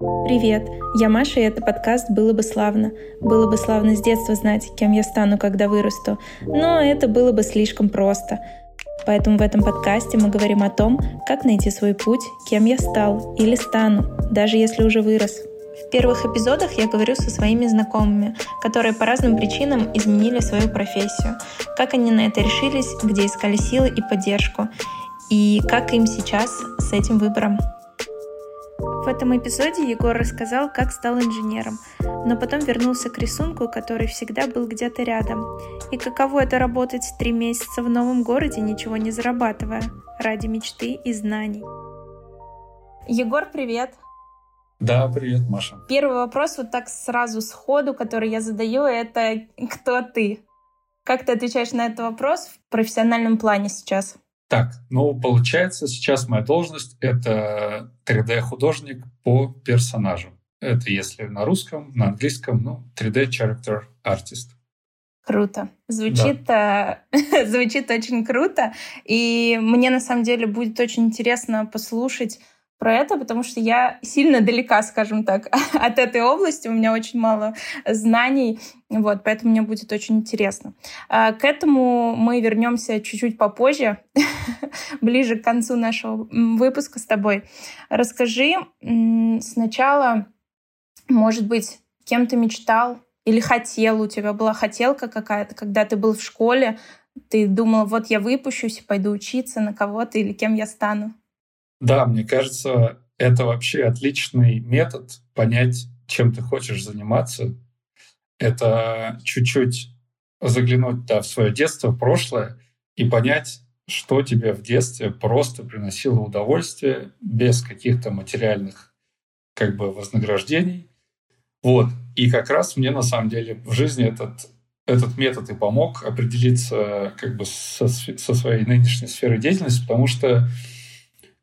Привет, я Маша, и это подкаст «Было бы славно». Было бы славно с детства знать, кем я стану, когда вырасту. Но это было бы слишком просто. Поэтому в этом подкасте мы говорим о том, как найти свой путь, кем я стал или стану, даже если уже вырос. В первых эпизодах я говорю со своими знакомыми, которые по разным причинам изменили свою профессию, как они на это решились, где искали силы и поддержку, и как им сейчас с этим выбором. В этом эпизоде Егор рассказал, как стал инженером, но потом вернулся к рисунку, который всегда был где-то рядом. И каково это работать три месяца в новом городе, ничего не зарабатывая, ради мечты и знаний. Егор, привет! Да, привет, Маша. Первый вопрос вот так сразу сходу, который я задаю, это кто ты? Как ты отвечаешь на этот вопрос в профессиональном плане сейчас? Так, ну, получается, сейчас моя должность — это 3D-художник по персонажу. Это если на русском, на английском, ну, 3D Character Artist. Круто. Звучит, да. э, звучит очень круто. И мне на самом деле будет очень интересно послушать про это, потому что я сильно далека, скажем так, от этой области. У меня очень мало знаний, вот, поэтому мне будет очень интересно. А, к этому мы вернемся чуть-чуть попозже, ближе к концу нашего выпуска с тобой. Расскажи сначала, может быть, кем ты мечтал или хотел, у тебя была хотелка какая-то, когда ты был в школе, ты думал, вот я выпущусь, пойду учиться на кого-то или кем я стану? Да, мне кажется, это вообще отличный метод понять, чем ты хочешь заниматься. Это чуть-чуть заглянуть да, в свое детство, в прошлое и понять, что тебе в детстве просто приносило удовольствие без каких-то материальных как бы вознаграждений. Вот. И как раз мне на самом деле в жизни этот, этот метод и помог определиться как бы со, со своей нынешней сферой деятельности, потому что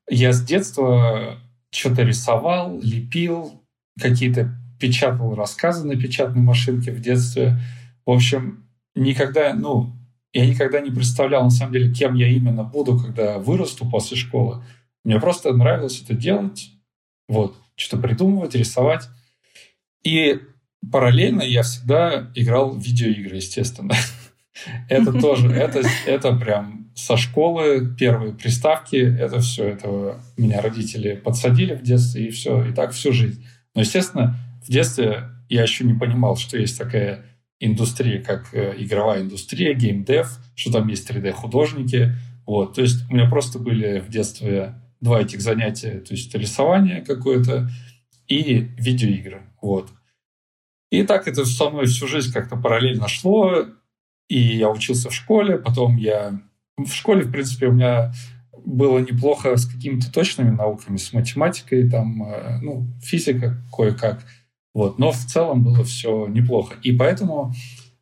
я с детства что-то рисовал, лепил, какие-то печатал рассказы на печатной машинке в детстве. В общем, никогда, ну, я никогда не представлял, на самом деле, кем я именно буду, когда вырасту после школы. Мне просто нравилось это делать, вот, что-то придумывать, рисовать. И параллельно я всегда играл в видеоигры, естественно. Это тоже, это, это прям со школы, первые приставки, это все, это меня родители подсадили в детстве, и все, и так всю жизнь. Но, естественно, в детстве я еще не понимал, что есть такая индустрия, как э, игровая индустрия, геймдев, что там есть 3D-художники. Вот. То есть у меня просто были в детстве два этих занятия, то есть рисование какое-то и видеоигры. Вот. И так это со мной всю жизнь как-то параллельно шло. И я учился в школе, потом я в школе, в принципе, у меня было неплохо с какими-то точными науками, с математикой, там, э, ну, физика кое-как. Вот. Но в целом было все неплохо. И поэтому,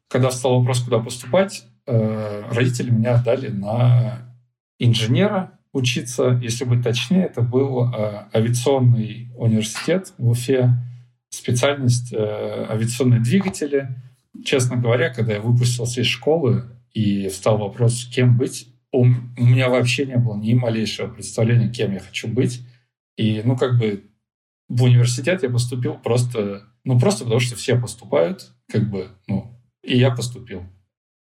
когда встал вопрос, куда поступать, э, родители меня отдали на инженера учиться. Если быть точнее, это был э, авиационный университет в Уфе, специальность авиационные двигатели. Честно говоря, когда я выпустился из школы, и встал вопрос, кем быть, у, меня вообще не было ни малейшего представления, кем я хочу быть. И, ну, как бы в университет я поступил просто, ну, просто потому что все поступают, как бы, ну, и я поступил.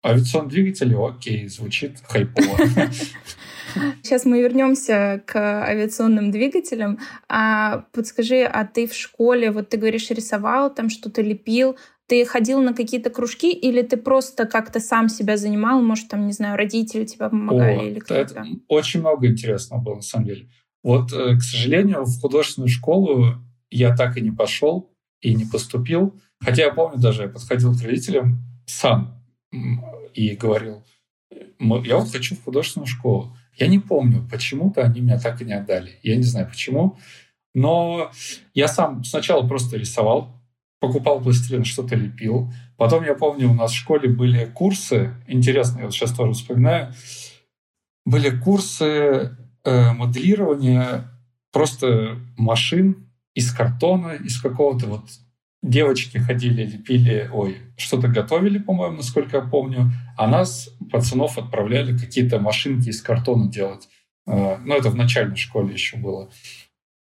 Авиационный двигатель, окей, звучит хайпово. Сейчас мы вернемся к авиационным двигателям. А подскажи, а ты в школе, вот ты говоришь, рисовал, там что-то лепил, ты ходил на какие-то кружки или ты просто как-то сам себя занимал? Может, там, не знаю, родители тебя помогали О, или кто-то? Очень много интересного было, на самом деле. Вот, э, к сожалению, в художественную школу я так и не пошел и не поступил. Хотя я помню даже, я подходил к родителям сам и говорил, я вот хочу в художественную школу. Я не помню, почему-то они меня так и не отдали. Я не знаю почему. Но я сам сначала просто рисовал, покупал пластилин, что-то лепил. Потом, я помню, у нас в школе были курсы, интересные, вот сейчас тоже вспоминаю, были курсы э, моделирования просто машин из картона, из какого-то вот девочки ходили, лепили, ой, что-то готовили, по-моему, насколько я помню, а нас, пацанов, отправляли какие-то машинки из картона делать. Э, ну, это в начальной школе еще было.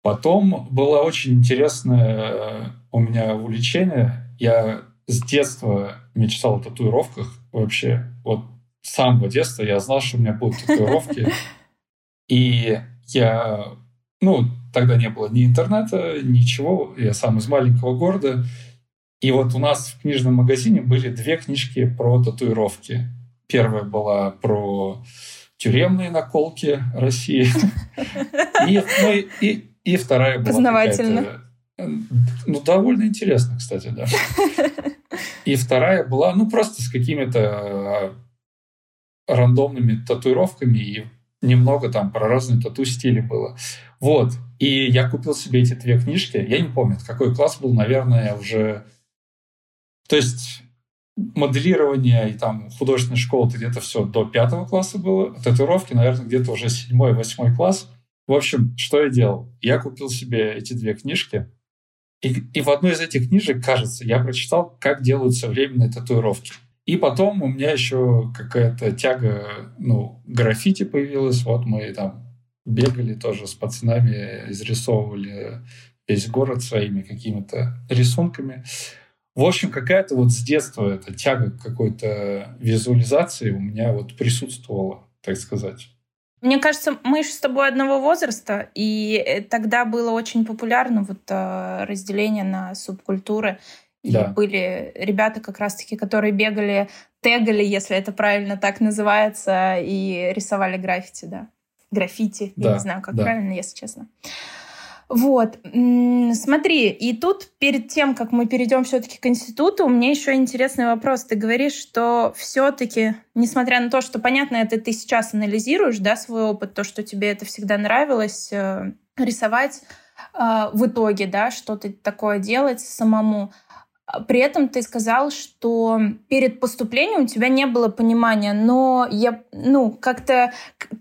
Потом было очень интересное э, у меня увлечение. Я с детства мечтал о татуировках вообще. Вот с самого детства я знал, что у меня будут татуировки. И я, ну, тогда не было ни интернета, ничего. Я сам из маленького города. И вот у нас в книжном магазине были две книжки про татуировки. Первая была про тюремные наколки России. И, ну, и, и вторая была Познавательно. Ну, довольно интересно, кстати, да. И вторая была, ну, просто с какими-то а, рандомными татуировками и немного там про разные тату-стили было. Вот. И я купил себе эти две книжки. Я не помню, какой класс был, наверное, уже... То есть моделирование и там художественная школа это где-то все до пятого класса было. Татуировки, наверное, где-то уже седьмой, восьмой класс. В общем, что я делал? Я купил себе эти две книжки. И, и в одной из этих книжек, кажется, я прочитал, как делаются временные татуировки. И потом у меня еще какая-то тяга, ну, граффити появилась. Вот мы там бегали тоже с пацанами, изрисовывали весь город своими какими-то рисунками. В общем, какая-то вот с детства эта тяга какой-то визуализации у меня вот присутствовала, так сказать. Мне кажется, мы же с тобой одного возраста, и э, тогда было очень популярно вот э, разделение на субкультуры. И да. были ребята как раз-таки, которые бегали, тегали, если это правильно так называется, и рисовали граффити, да. Граффити, да, я не знаю, как да. правильно, если честно. Вот, смотри, и тут перед тем, как мы перейдем все-таки к институту, у меня еще интересный вопрос. Ты говоришь, что все-таки, несмотря на то, что понятно, это ты сейчас анализируешь, да, свой опыт, то, что тебе это всегда нравилось э, рисовать, э, в итоге, да, что-то такое делать самому. При этом ты сказал, что перед поступлением у тебя не было понимания, но я, ну, как-то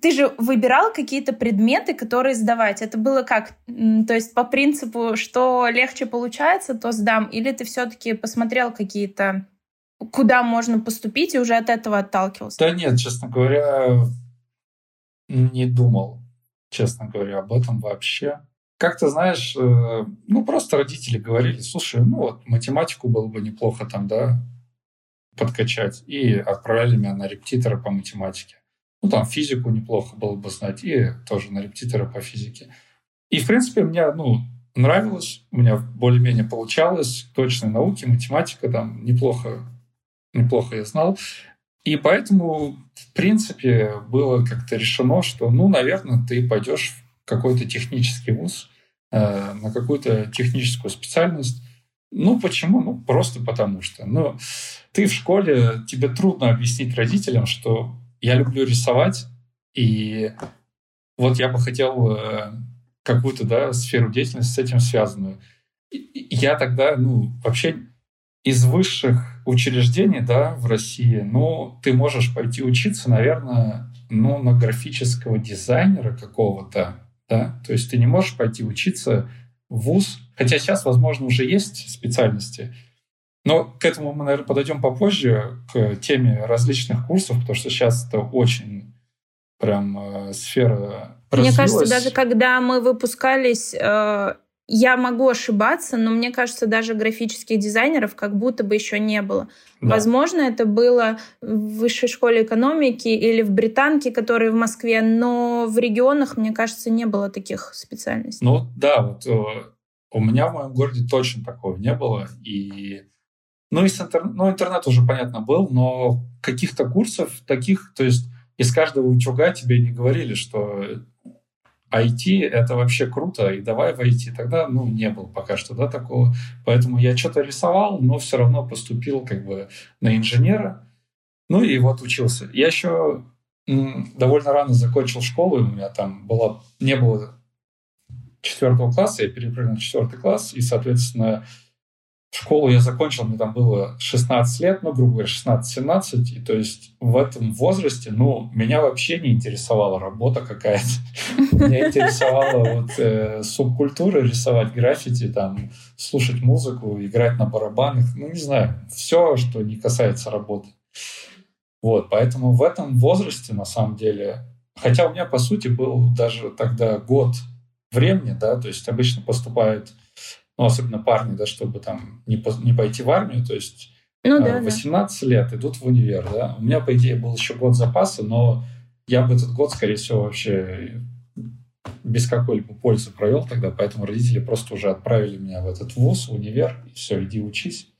ты же выбирал какие-то предметы, которые сдавать. Это было как? То есть по принципу, что легче получается, то сдам, или ты все-таки посмотрел какие-то, куда можно поступить и уже от этого отталкивался? Да нет, честно говоря, не думал, честно говоря, об этом вообще как то знаешь, э, ну, просто родители говорили, слушай, ну, вот математику было бы неплохо там, да, подкачать. И отправляли меня на репетитора по математике. Ну, там физику неплохо было бы знать, и тоже на репетитора по физике. И, в принципе, мне, ну, нравилось, у меня более-менее получалось, точные науки, математика там неплохо, неплохо я знал. И поэтому, в принципе, было как-то решено, что, ну, наверное, ты пойдешь какой-то технический вуз, э, на какую-то техническую специальность. Ну, почему? Ну, просто потому что. Ну, ты в школе, тебе трудно объяснить родителям, что я люблю рисовать, и вот я бы хотел э, какую-то да, сферу деятельности с этим связанную. И я тогда, ну, вообще из высших учреждений, да, в России, ну, ты можешь пойти учиться, наверное, ну, на графического дизайнера какого-то, да? То есть ты не можешь пойти учиться в ВУЗ, хотя сейчас, возможно, уже есть специальности, но к этому мы, наверное, подойдем попозже, к теме различных курсов, потому что сейчас это очень прям э, сфера Мне кажется, даже когда мы выпускались, э, я могу ошибаться, но мне кажется, даже графических дизайнеров как будто бы еще не было. Да. Возможно, это было в высшей школе экономики или в британке, которые в Москве, но в регионах, мне кажется, не было таких специальностей. Ну да, вот э, у меня в моем городе точно такого не было. И ну, и интер... ну, интернет уже, понятно, был, но каких-то курсов таких, то есть из каждого утюга тебе не говорили, что IT — это вообще круто, и давай в IT. Тогда, ну, не было пока что, да, такого. Поэтому я что-то рисовал, но все равно поступил как бы на инженера. Ну и вот учился. Я еще довольно рано закончил школу, у меня там было, не было четвертого класса, я перепрыгнул в четвертый класс, и, соответственно, Школу я закончил, мне там было 16 лет, ну, грубо говоря, 16-17, и то есть в этом возрасте, ну, меня вообще не интересовала работа какая-то. Меня интересовала вот э, субкультура, рисовать граффити, там, слушать музыку, играть на барабанах, ну, не знаю, все, что не касается работы. Вот, поэтому в этом возрасте, на самом деле, хотя у меня, по сути, был даже тогда год времени, да, то есть обычно поступают, ну, особенно парни, да, чтобы там не, по, не пойти в армию, то есть ну, да, 18 да. лет идут в универ, да. У меня, по идее, был еще год запаса, но я бы этот год, скорее всего, вообще без какой-либо пользы провел тогда, поэтому родители просто уже отправили меня в этот вуз, в универ, и все, иди учись.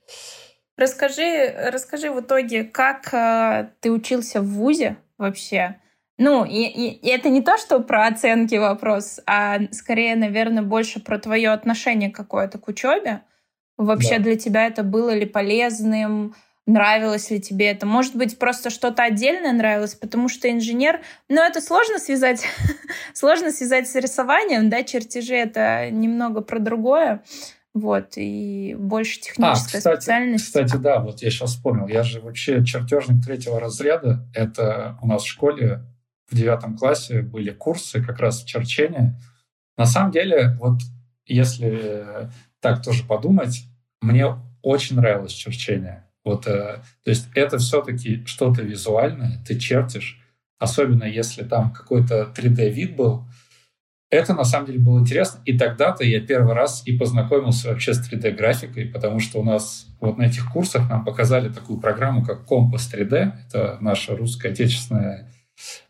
Расскажи, расскажи в итоге, как э, ты учился в ВУЗе вообще? Ну, и, и, и это не то, что про оценки вопрос, а скорее, наверное, больше про твое отношение какое-то к учебе. Вообще да. для тебя это было ли полезным? Нравилось ли тебе это? Может быть, просто что-то отдельное нравилось, потому что инженер... Ну, это сложно связать, сложно связать с рисованием, да, чертежи — это немного про другое. Вот, и больше техническая а, кстати, специальность. Кстати, да, вот я сейчас вспомнил. Я же вообще чертежник третьего разряда. Это у нас в школе в девятом классе были курсы как раз черчения. На самом деле, вот если так тоже подумать, мне очень нравилось черчение. Вот, э, то есть это все-таки что-то визуальное, ты чертишь, особенно если там какой-то 3D-вид был, это на самом деле было интересно. И тогда-то я первый раз и познакомился вообще с 3D-графикой, потому что у нас вот на этих курсах нам показали такую программу, как Компас 3D. Это наша русская отечественная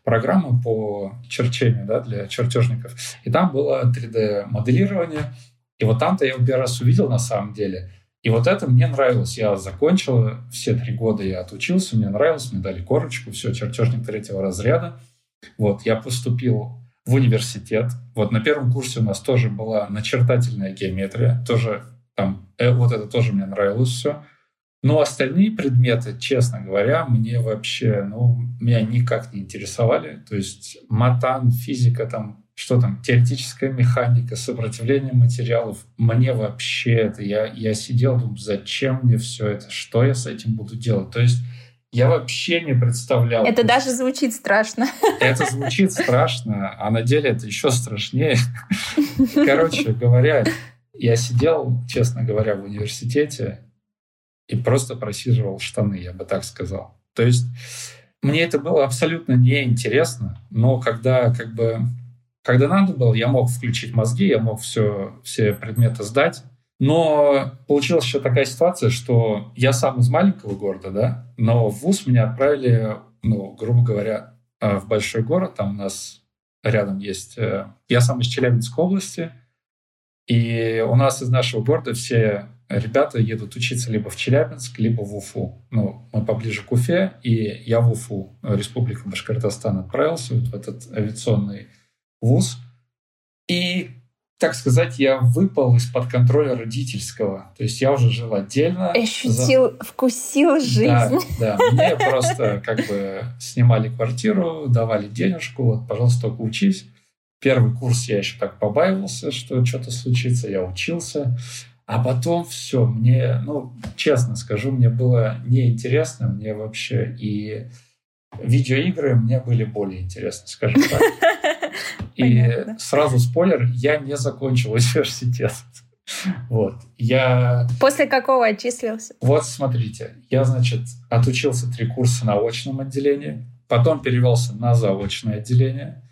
программа по черчению да, для чертежников. И там было 3D-моделирование. И вот там-то я его первый раз увидел на самом деле. И вот это мне нравилось. Я закончил, все три года я отучился, мне нравилось, мне дали корочку, все, чертежник третьего разряда. Вот, я поступил в университет. Вот на первом курсе у нас тоже была начертательная геометрия, тоже там, э, вот это тоже мне нравилось все. Но остальные предметы, честно говоря, мне вообще, ну, меня никак не интересовали. То есть матан, физика, там, что там, теоретическая механика, сопротивление материалов. Мне вообще это, я, я сидел, думаю, зачем мне все это, что я с этим буду делать? То есть я вообще не представлял. Это даже звучит страшно. Это звучит страшно, а на деле это еще страшнее. Короче говоря, я сидел, честно говоря, в университете и просто просиживал штаны, я бы так сказал. То есть мне это было абсолютно неинтересно, но когда как бы когда надо было, я мог включить мозги, я мог все, все предметы сдать, но получилась еще такая ситуация, что я сам из маленького города, да, но в ВУЗ меня отправили, ну, грубо говоря, э, в большой город. Там у нас рядом есть... Э, я сам из Челябинской области, и у нас из нашего города все ребята едут учиться либо в Челябинск, либо в Уфу. Ну, мы поближе к Уфе, и я в Уфу, Республику Башкортостан, отправился вот в этот авиационный вуз. И так сказать, я выпал из-под контроля родительского. То есть я уже жил отдельно. Ощутил, за... вкусил жизнь. Да, да. Мне просто как бы снимали квартиру, давали денежку, вот, пожалуйста, только учись. Первый курс я еще так побаивался, что что-то случится, я учился. А потом все, мне, ну, честно скажу, мне было неинтересно, мне вообще и видеоигры мне были более интересны, скажем так. И сразу спойлер, я не закончил университет. Вот. Я... После какого отчислился? Вот смотрите, я, значит, отучился три курса на очном отделении, потом перевелся на заочное отделение.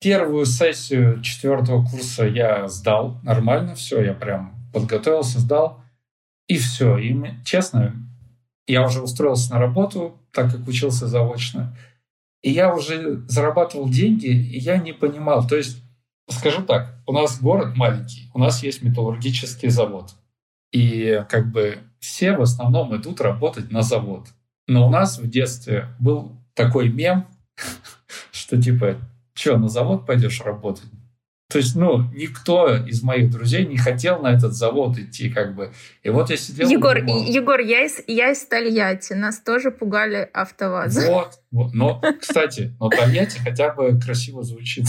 Первую сессию четвертого курса я сдал нормально, все, я прям подготовился, сдал, и все. И, честно, я уже устроился на работу, так как учился заочно. И я уже зарабатывал деньги, и я не понимал. То есть, скажу так, у нас город маленький, у нас есть металлургический завод. И как бы все в основном идут работать на завод. Но у нас в детстве был такой мем, что типа, что, на завод пойдешь работать? То есть, ну, никто из моих друзей не хотел на этот завод идти, как бы. И вот я сидел... Егор, думал, Егор я, из, я из Тольятти, нас тоже пугали автовазы. Вот, вот. Но, кстати, но Тольятти хотя бы красиво звучит.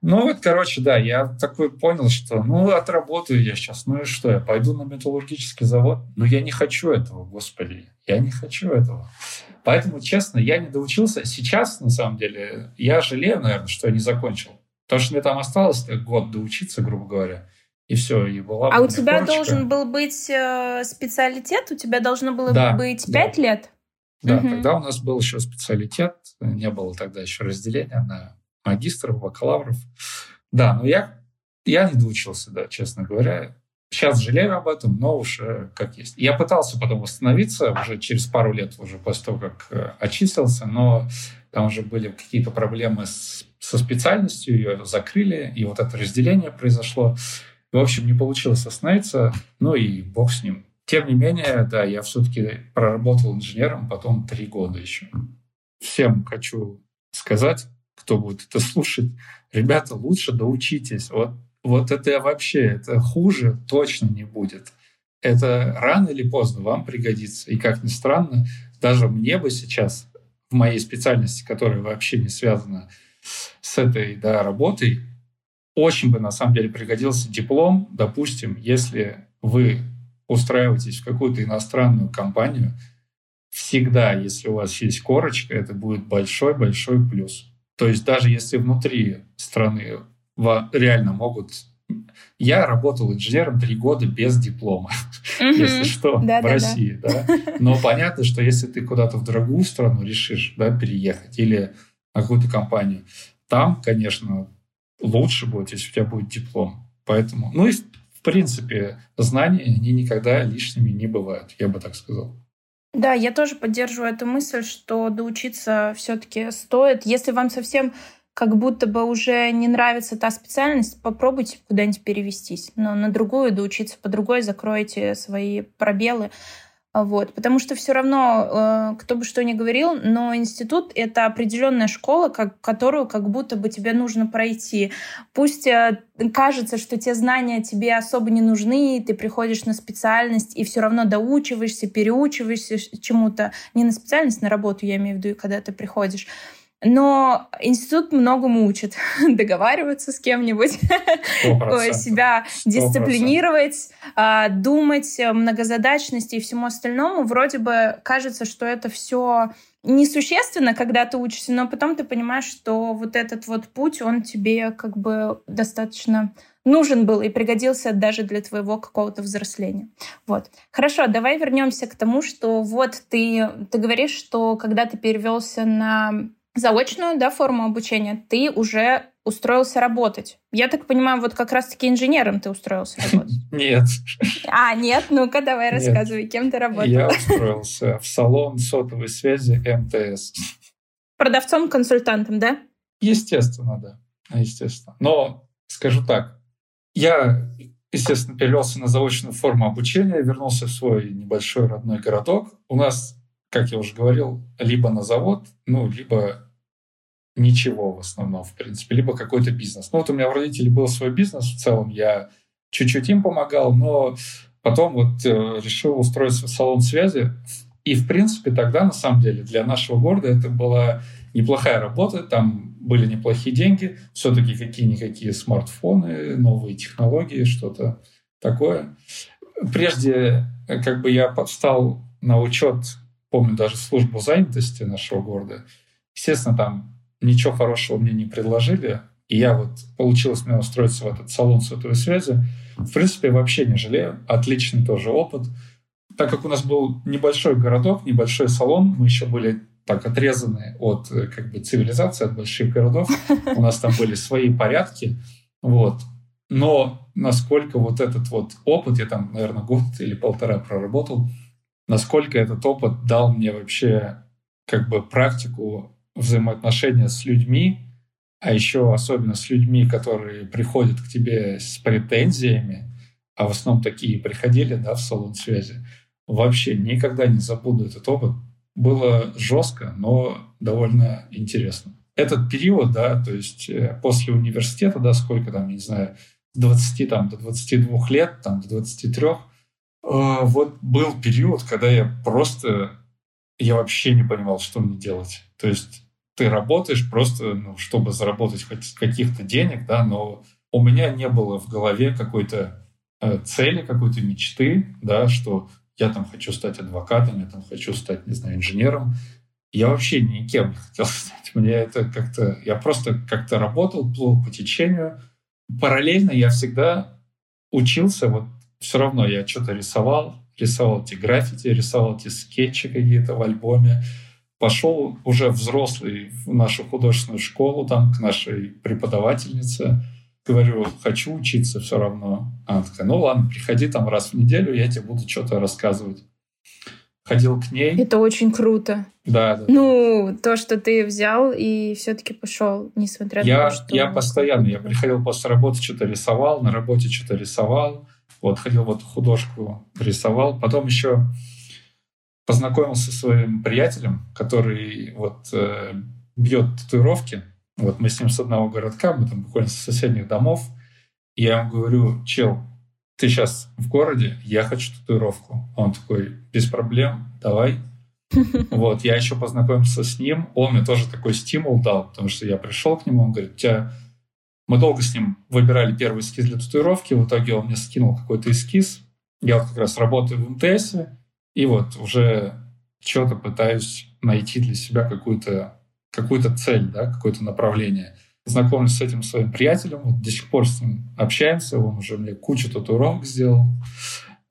Ну вот, короче, да, я такой понял, что ну отработаю я сейчас, ну и что, я пойду на металлургический завод? Но я не хочу этого, господи, я не хочу этого. Поэтому, честно, я не доучился. Сейчас, на самом деле, я жалею, наверное, что я не закончил. Потому что мне там осталось год доучиться, грубо говоря. И все, и была А у тебя корочка. должен был быть э, специалитет? У тебя должно было да, быть пять да. лет? Да, угу. тогда у нас был еще специалитет. Не было тогда еще разделения на магистров, бакалавров. Да, но я Я не доучился, да, честно говоря. Сейчас жалею об этом, но уж как есть. Я пытался потом восстановиться уже через пару лет, уже после того, как э, очистился, но там уже были какие-то проблемы с, со специальностью, ее закрыли, и вот это разделение произошло. В общем, не получилось остановиться, ну и бог с ним. Тем не менее, да, я все-таки проработал инженером потом три года еще. Всем хочу сказать, кто будет это слушать, ребята, лучше доучитесь. Вот вот это вообще, это хуже точно не будет. Это рано или поздно вам пригодится. И как ни странно, даже мне бы сейчас в моей специальности, которая вообще не связана с этой да, работой, очень бы на самом деле пригодился диплом, допустим, если вы устраиваетесь в какую-то иностранную компанию, всегда, если у вас есть корочка, это будет большой-большой плюс. То есть даже если внутри страны реально могут... Я работал инженером три года без диплома, если что, в России. Да. Но понятно, что если ты куда-то в другую страну решишь да, переехать или на какую-то компанию, там, конечно, лучше будет, если у тебя будет диплом. Поэтому, ну и в принципе, знания, они никогда лишними не бывают, я бы так сказал. Да, я тоже поддерживаю эту мысль, что доучиться все-таки стоит. Если вам совсем как будто бы уже не нравится та специальность, попробуйте куда-нибудь перевестись. Но на другую доучиться по другой, закройте свои пробелы. Вот. Потому что все равно, э, кто бы что ни говорил, но институт — это определенная школа, как, которую как будто бы тебе нужно пройти. Пусть э, кажется, что те знания тебе особо не нужны, ты приходишь на специальность и все равно доучиваешься, переучиваешься чему-то. Не на специальность, на работу, я имею в виду, когда ты приходишь. Но институт многому учит. Договариваться с кем-нибудь, себя дисциплинировать, а, думать, э, многозадачности и всему остальному. Вроде бы кажется, что это все несущественно, когда ты учишься, но потом ты понимаешь, что вот этот вот путь, он тебе как бы достаточно нужен был и пригодился даже для твоего какого-то взросления. Вот. Хорошо, давай вернемся к тому, что вот ты, ты говоришь, что когда ты перевелся на заочную да, форму обучения, ты уже устроился работать. Я так понимаю, вот как раз-таки инженером ты устроился работать. Нет. А, нет? Ну-ка, давай нет. рассказывай, кем ты работал. Я устроился в салон сотовой связи МТС. Продавцом-консультантом, да? Естественно, да. Естественно. Но скажу так, я, естественно, перевелся на заочную форму обучения, вернулся в свой небольшой родной городок. У нас как я уже говорил, либо на завод, ну, либо ничего в основном, в принципе, либо какой-то бизнес. Ну, вот у меня у родителей был свой бизнес, в целом я чуть-чуть им помогал, но потом вот э, решил в салон связи. И, в принципе, тогда, на самом деле, для нашего города это была неплохая работа, там были неплохие деньги, все-таки какие-никакие смартфоны, новые технологии, что-то такое. Прежде как бы я стал на учет помню даже службу занятости нашего города. Естественно, там ничего хорошего мне не предложили. И я вот получилось мне устроиться в этот салон сотовой связи. В принципе, вообще не жалею. Отличный тоже опыт. Так как у нас был небольшой городок, небольшой салон, мы еще были так отрезаны от как бы цивилизации, от больших городов. У нас там были свои порядки. Вот. Но насколько вот этот вот опыт, я там, наверное, год или полтора проработал, насколько этот опыт дал мне вообще как бы практику взаимоотношения с людьми, а еще особенно с людьми, которые приходят к тебе с претензиями, а в основном такие приходили да, в салон связи. Вообще никогда не забуду этот опыт. Было жестко, но довольно интересно. Этот период, да, то есть э, после университета, да, сколько там, не знаю, с 20 там, до 22 лет, там, до 23, а, вот был период, когда я просто, я вообще не понимал, что мне делать. То есть ты работаешь просто, ну, чтобы заработать хоть каких-то денег, да, но у меня не было в голове какой-то э, цели, какой-то мечты, да, что я там хочу стать адвокатом, я там хочу стать, не знаю, инженером. Я вообще никем не хотел стать. Мне это как-то... Я просто как-то работал, плыл по течению. Параллельно я всегда учился вот все равно я что-то рисовал, рисовал эти граффити, рисовал эти скетчи какие-то в альбоме. Пошел уже взрослый в нашу художественную школу, там, к нашей преподавательнице. говорю, хочу учиться все равно. Она такая, ну ладно, приходи там раз в неделю, я тебе буду что-то рассказывать. Ходил к ней. Это очень круто. Да, да. Ну, то, что ты взял и все-таки пошел, несмотря я, на то, что... Я постоянно, я приходил после работы, что-то рисовал, на работе что-то рисовал. Вот, ходил вот художку рисовал. Потом еще познакомился со своим приятелем, который вот э, бьет татуировки. Вот мы с ним с одного городка, мы там буквально с соседних домов. И я ему говорю, чел, ты сейчас в городе, я хочу татуировку. Он такой, без проблем, давай. Вот, я еще познакомился с ним, он мне тоже такой стимул дал, потому что я пришел к нему, он говорит, у тебя... Мы долго с ним выбирали первый эскиз для татуировки, в итоге он мне скинул какой-то эскиз. Я вот как раз работаю в МТС, и вот уже что-то пытаюсь найти для себя какую-то какую цель, да, какое-то направление. Знакомлюсь с этим своим приятелем, вот до сих пор с ним общаемся, он уже мне кучу татуировок сделал.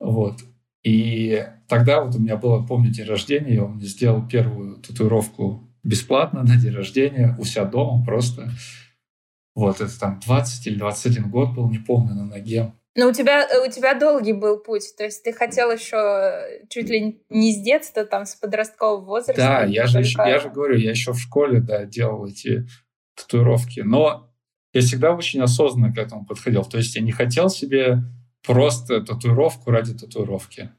Вот. И тогда вот у меня было, помню, день рождения, и он мне сделал первую татуировку бесплатно на день рождения у себя дома просто. Вот, это там 20 или 21 год был, не помню, на ноге. Но у тебя, у тебя долгий был путь, то есть ты хотел еще чуть ли не с детства, там, с подросткового возраста. Да, я же, еще, я же говорю, я еще в школе, да, делал эти татуировки, но я всегда очень осознанно к этому подходил, то есть я не хотел себе просто татуировку ради татуировки.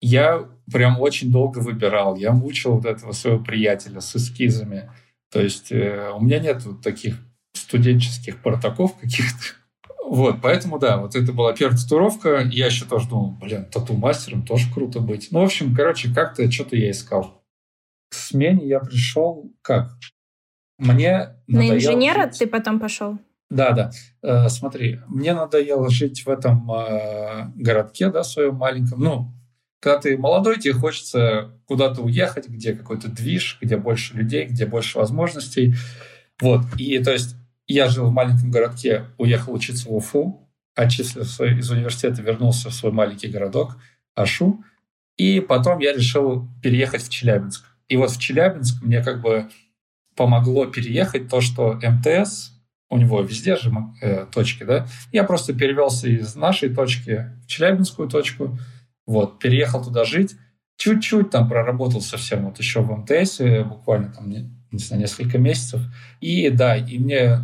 Я прям очень долго выбирал, я мучил вот этого своего приятеля с эскизами, то есть э, у меня нет вот таких студенческих портаков каких-то, вот, поэтому, да, вот это была первая татуировка. Я еще тоже думал, блин, тату-мастером тоже круто быть. Ну, в общем, короче, как-то что-то я искал. К смене я пришел как? Мне На инженера жить... ты потом пошел? Да, да. Э, смотри, мне надоело жить в этом э, городке, да, своем маленьком. Ну, когда ты молодой, тебе хочется куда-то уехать, где какой-то движ, где больше людей, где больше возможностей. Вот. И то есть я жил в маленьком городке, уехал учиться в Уфу, отчислился из университета, вернулся в свой маленький городок Ашу, и потом я решил переехать в Челябинск. И вот в Челябинск мне как бы помогло переехать то, что МТС, у него везде же э, точки, да, я просто перевелся из нашей точки в Челябинскую точку, вот, переехал туда жить, чуть-чуть там проработал совсем вот еще в МТС, буквально там, не, не знаю, несколько месяцев, и да, и мне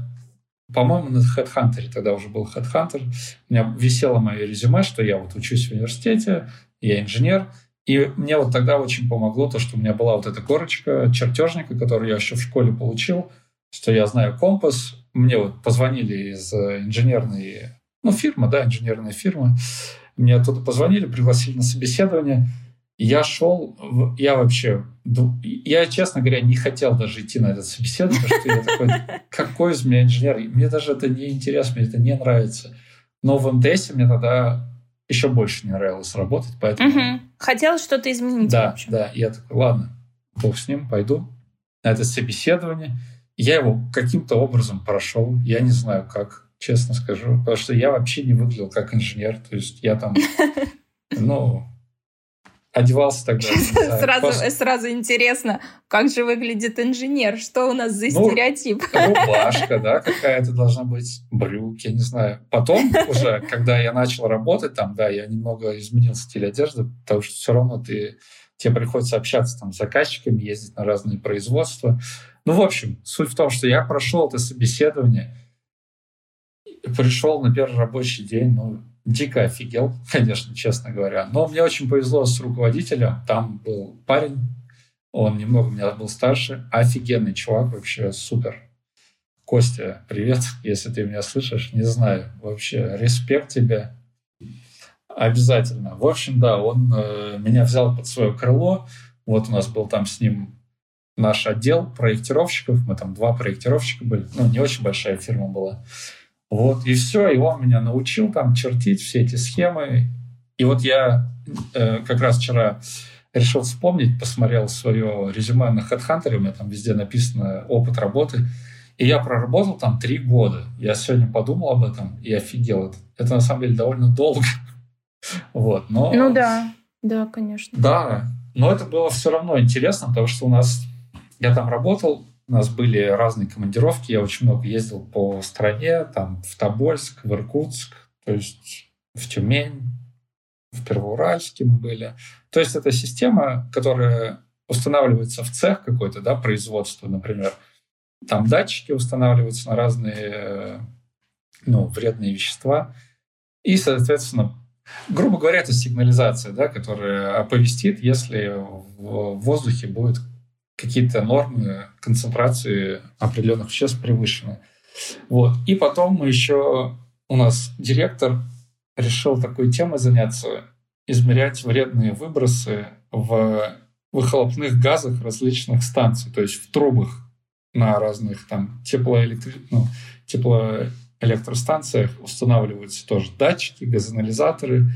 по-моему, на HeadHunter тогда уже был HeadHunter. У меня висело мое резюме, что я вот учусь в университете, я инженер. И мне вот тогда очень помогло то, что у меня была вот эта корочка чертежника, которую я еще в школе получил, что я знаю компас. Мне вот позвонили из инженерной, ну, фирмы, да, инженерная фирма. Мне оттуда позвонили, пригласили на собеседование – я шел, я вообще, я, честно говоря, не хотел даже идти на этот собеседование, потому что я такой, какой из меня инженер? Мне даже это не интересно, мне это не нравится. Но в МТС мне тогда еще больше не нравилось работать, поэтому... Угу. Хотел что-то изменить. Да, да. Я такой, ладно, бог с ним, пойду на это собеседование. Я его каким-то образом прошел, я не знаю как, честно скажу, потому что я вообще не выглядел как инженер, то есть я там, ну, одевался тогда. Сразу, сразу интересно, как же выглядит инженер? Что у нас за ну, стереотип? Рубашка, да, какая-то должна быть, брюки, я не знаю. Потом уже, когда я начал работать там, да, я немного изменил стиль одежды, потому что все равно ты, тебе приходится общаться там с заказчиками, ездить на разные производства. Ну, в общем, суть в том, что я прошел это собеседование, пришел на первый рабочий день, ну, дико офигел, конечно, честно говоря. Но мне очень повезло с руководителем. Там был парень, он немного меня был старше. Офигенный чувак, вообще супер. Костя, привет, если ты меня слышишь. Не знаю, вообще респект тебе. Обязательно. В общем, да, он э, меня взял под свое крыло. Вот у нас был там с ним наш отдел проектировщиков. Мы там два проектировщика были. Ну, не очень большая фирма была. Вот, и все, и он меня научил там чертить все эти схемы. И вот я э, как раз вчера решил вспомнить, посмотрел свое резюме на HeadHunter, у меня там везде написано опыт работы, и я проработал там три года. Я сегодня подумал об этом и офигел. Это, это на самом деле довольно долго. вот, но... Ну да, да, конечно. Да, но это было все равно интересно, потому что у нас... Я там работал, У нас были разные командировки, я очень много ездил по стране, там в Тобольск, в Иркутск, то есть в Тюмень, в Первоуральске мы были. То есть это система, которая устанавливается в цех какой-то, да, производства, например. Там датчики устанавливаются на разные ну, вредные вещества. И, соответственно, грубо говоря, это сигнализация, да, которая оповестит, если в воздухе будет какие-то нормы концентрации определенных веществ превышены. Вот. И потом мы еще, у нас директор решил такой темой заняться, измерять вредные выбросы в выхлопных газах различных станций, то есть в трубах на разных там теплоэлектри... ну, теплоэлектростанциях устанавливаются тоже датчики, газоанализаторы.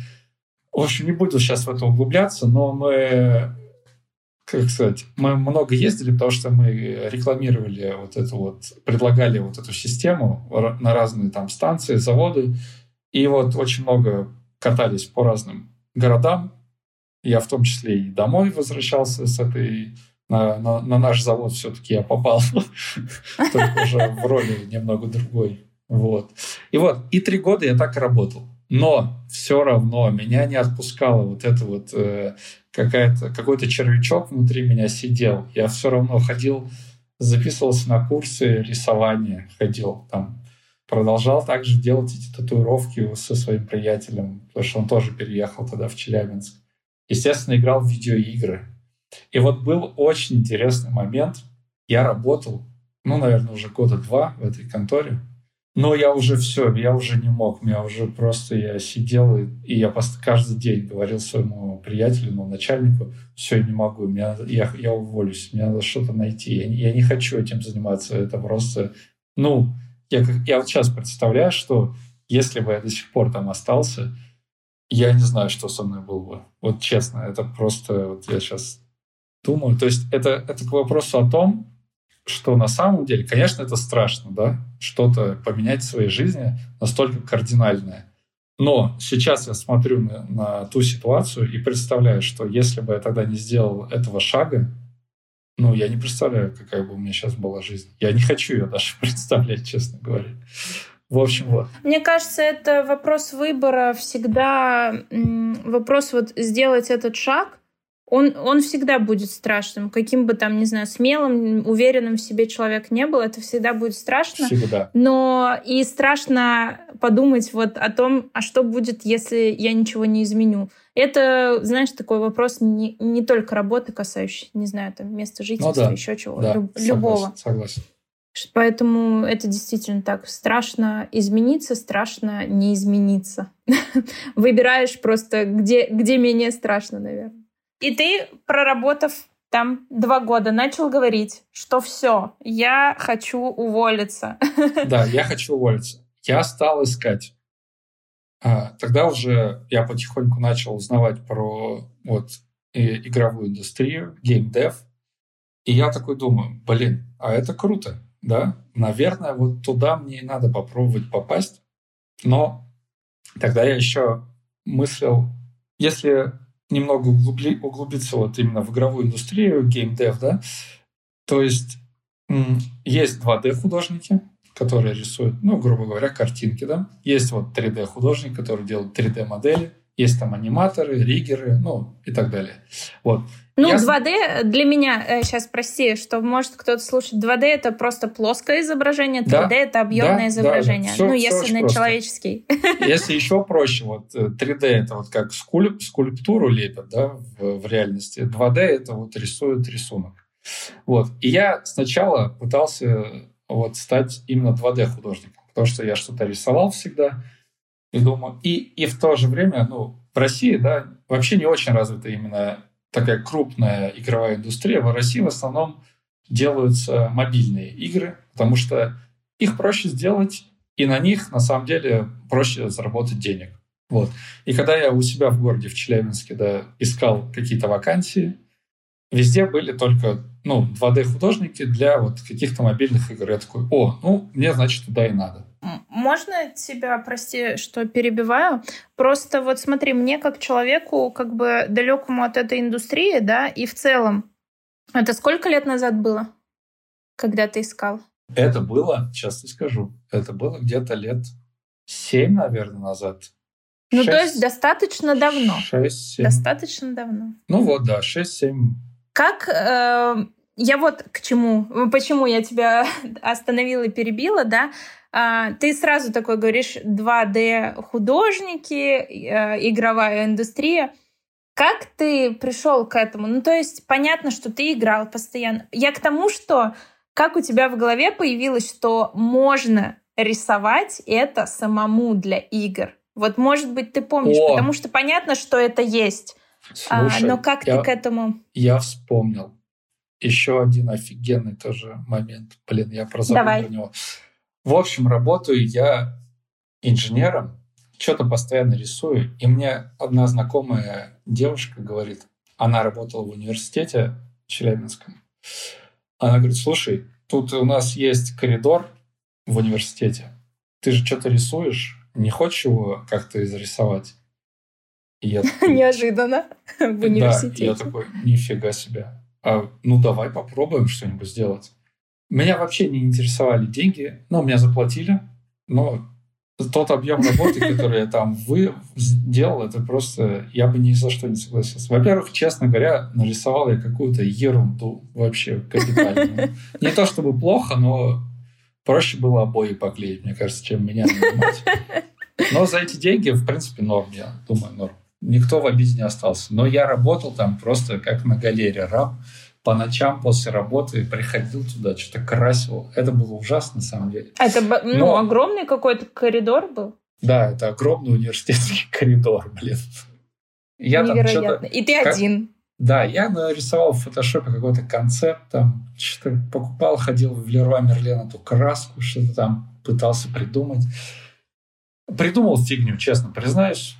В общем, не буду сейчас в это углубляться, но мы как сказать, мы много ездили, потому что мы рекламировали вот эту вот, предлагали вот эту систему на разные там станции, заводы, и вот очень много катались по разным городам. Я в том числе и домой возвращался с этой на, на, на наш завод все-таки я попал, только уже в роли немного другой. Вот. И вот, и три года я так работал. Но все равно меня не отпускало вот это вот э, какая-то, какой-то червячок внутри меня сидел. Я все равно ходил, записывался на курсы рисования, ходил там, продолжал также делать эти татуировки со своим приятелем, потому что он тоже переехал тогда в Челябинск. Естественно, играл в видеоигры. И вот был очень интересный момент. Я работал, ну, наверное, уже года два в этой конторе. Но я уже все, я уже не мог, меня уже просто я сидел, и, я каждый день говорил своему приятелю, ну, начальнику, все, не могу, меня, я, я уволюсь, мне надо что-то найти, я, я не хочу этим заниматься, это просто, ну, я, я вот сейчас представляю, что если бы я до сих пор там остался, я не знаю, что со мной было бы. Вот честно, это просто, вот я сейчас думаю, то есть это, это к вопросу о том, что на самом деле, конечно, это страшно, да, что-то поменять в своей жизни настолько кардинальное. Но сейчас я смотрю на, на ту ситуацию и представляю, что если бы я тогда не сделал этого шага, ну, я не представляю, какая бы у меня сейчас была жизнь. Я не хочу ее даже представлять, честно говоря. В общем, вот. Мне кажется, это вопрос выбора всегда, вопрос вот сделать этот шаг, он, он всегда будет страшным. Каким бы там, не знаю, смелым, уверенным в себе человек не был, это всегда будет страшно. Всегда. Но и страшно подумать вот о том, а что будет, если я ничего не изменю. Это, знаешь, такой вопрос не, не только работы касающийся, не знаю, там, места жительства, ну, да. еще чего, да, люб, согласен, любого. Согласен. Поэтому это действительно так. Страшно измениться, страшно не измениться. Выбираешь просто, где, где менее страшно, наверное. И ты, проработав там два года, начал говорить, что все, я хочу уволиться. Да, я хочу уволиться. Я стал искать. А, тогда уже я потихоньку начал узнавать про вот игровую индустрию, геймдев. И я такой думаю, блин, а это круто, да? Наверное, вот туда мне и надо попробовать попасть. Но тогда я еще мыслил, если немного углубли, углубиться вот именно в игровую индустрию, геймдев, да, то есть есть 2D-художники, которые рисуют, ну, грубо говоря, картинки, да. Есть вот 3D-художник, который делает 3D-модели, есть там аниматоры, риггеры, ну, и так далее. Вот. Ну, я... 2D для меня, сейчас э, прости, что может кто-то слушать, 2D это просто плоское изображение, 3D да, это объемное да, изображение. Да. Все, ну, все если на человеческий. Если еще проще, вот 3D э, это вот как скульп, скульптуру лепят, да, в, в реальности. 2D это вот рисует рисунок. Вот. И я сначала пытался вот стать именно 2D художником, потому что я что-то рисовал всегда, и думаю, и, и в то же время, ну, в России, да, вообще не очень развита именно такая крупная игровая индустрия, в России в основном делаются мобильные игры, потому что их проще сделать, и на них на самом деле проще заработать денег. Вот. И когда я у себя в городе, в Челябинске, да, искал какие-то вакансии, везде были только ну, 2D-художники для вот каких-то мобильных игр. Я такой, о, ну, мне, значит, туда и надо. Можно тебя, прости, что перебиваю? Просто вот смотри, мне как человеку, как бы далекому от этой индустрии, да, и в целом, это сколько лет назад было? когда ты искал? Это было, сейчас я скажу, это было где-то лет семь, наверное, назад. Ну, 6, то есть достаточно давно. 6, Достаточно давно. Ну вот, да, 6-7. Как... Э, я вот к чему, почему я тебя остановила и перебила, да? А, ты сразу такой говоришь 2D художники, э, игровая индустрия. Как ты пришел к этому? Ну, то есть понятно, что ты играл постоянно. Я к тому, что как у тебя в голове появилось, что можно рисовать это самому для игр? Вот, может быть, ты помнишь, О! потому что понятно, что это есть. А, Слушай, а, но как я, ты к этому? Я вспомнил. Еще один офигенный тоже момент. Блин, я про Давай. про него. В общем, работаю я инженером, что-то постоянно рисую, и мне одна знакомая девушка говорит, она работала в университете Челябинском, она говорит, слушай, тут у нас есть коридор в университете, ты же что-то рисуешь, не хочешь его как-то изрисовать? И я такой, Неожиданно в университете. Да, я такой, нифига себе. А, ну, давай попробуем что-нибудь сделать. Меня вообще не интересовали деньги, но меня заплатили, но тот объем работы, который я там вы сделал, это просто я бы ни за что не согласился. Во-первых, честно говоря, нарисовал я какую-то ерунду вообще капитальную. Не то чтобы плохо, но проще было обои поклеить, мне кажется, чем меня нанимать. Но за эти деньги, в принципе, норм, я думаю, норм. Никто в обиде не остался. Но я работал там просто как на галере раб по ночам после работы приходил туда, что-то красил. Это было ужасно, на самом деле. Это ну, Но... огромный какой-то коридор был? Да, это огромный университетский коридор, блин. Я Невероятно. И ты как... один. Да, я нарисовал в фотошопе какой-то концепт, там что-то покупал, ходил в Леруа Мерлен эту краску, что-то там пытался придумать. Придумал фигню, честно признаюсь,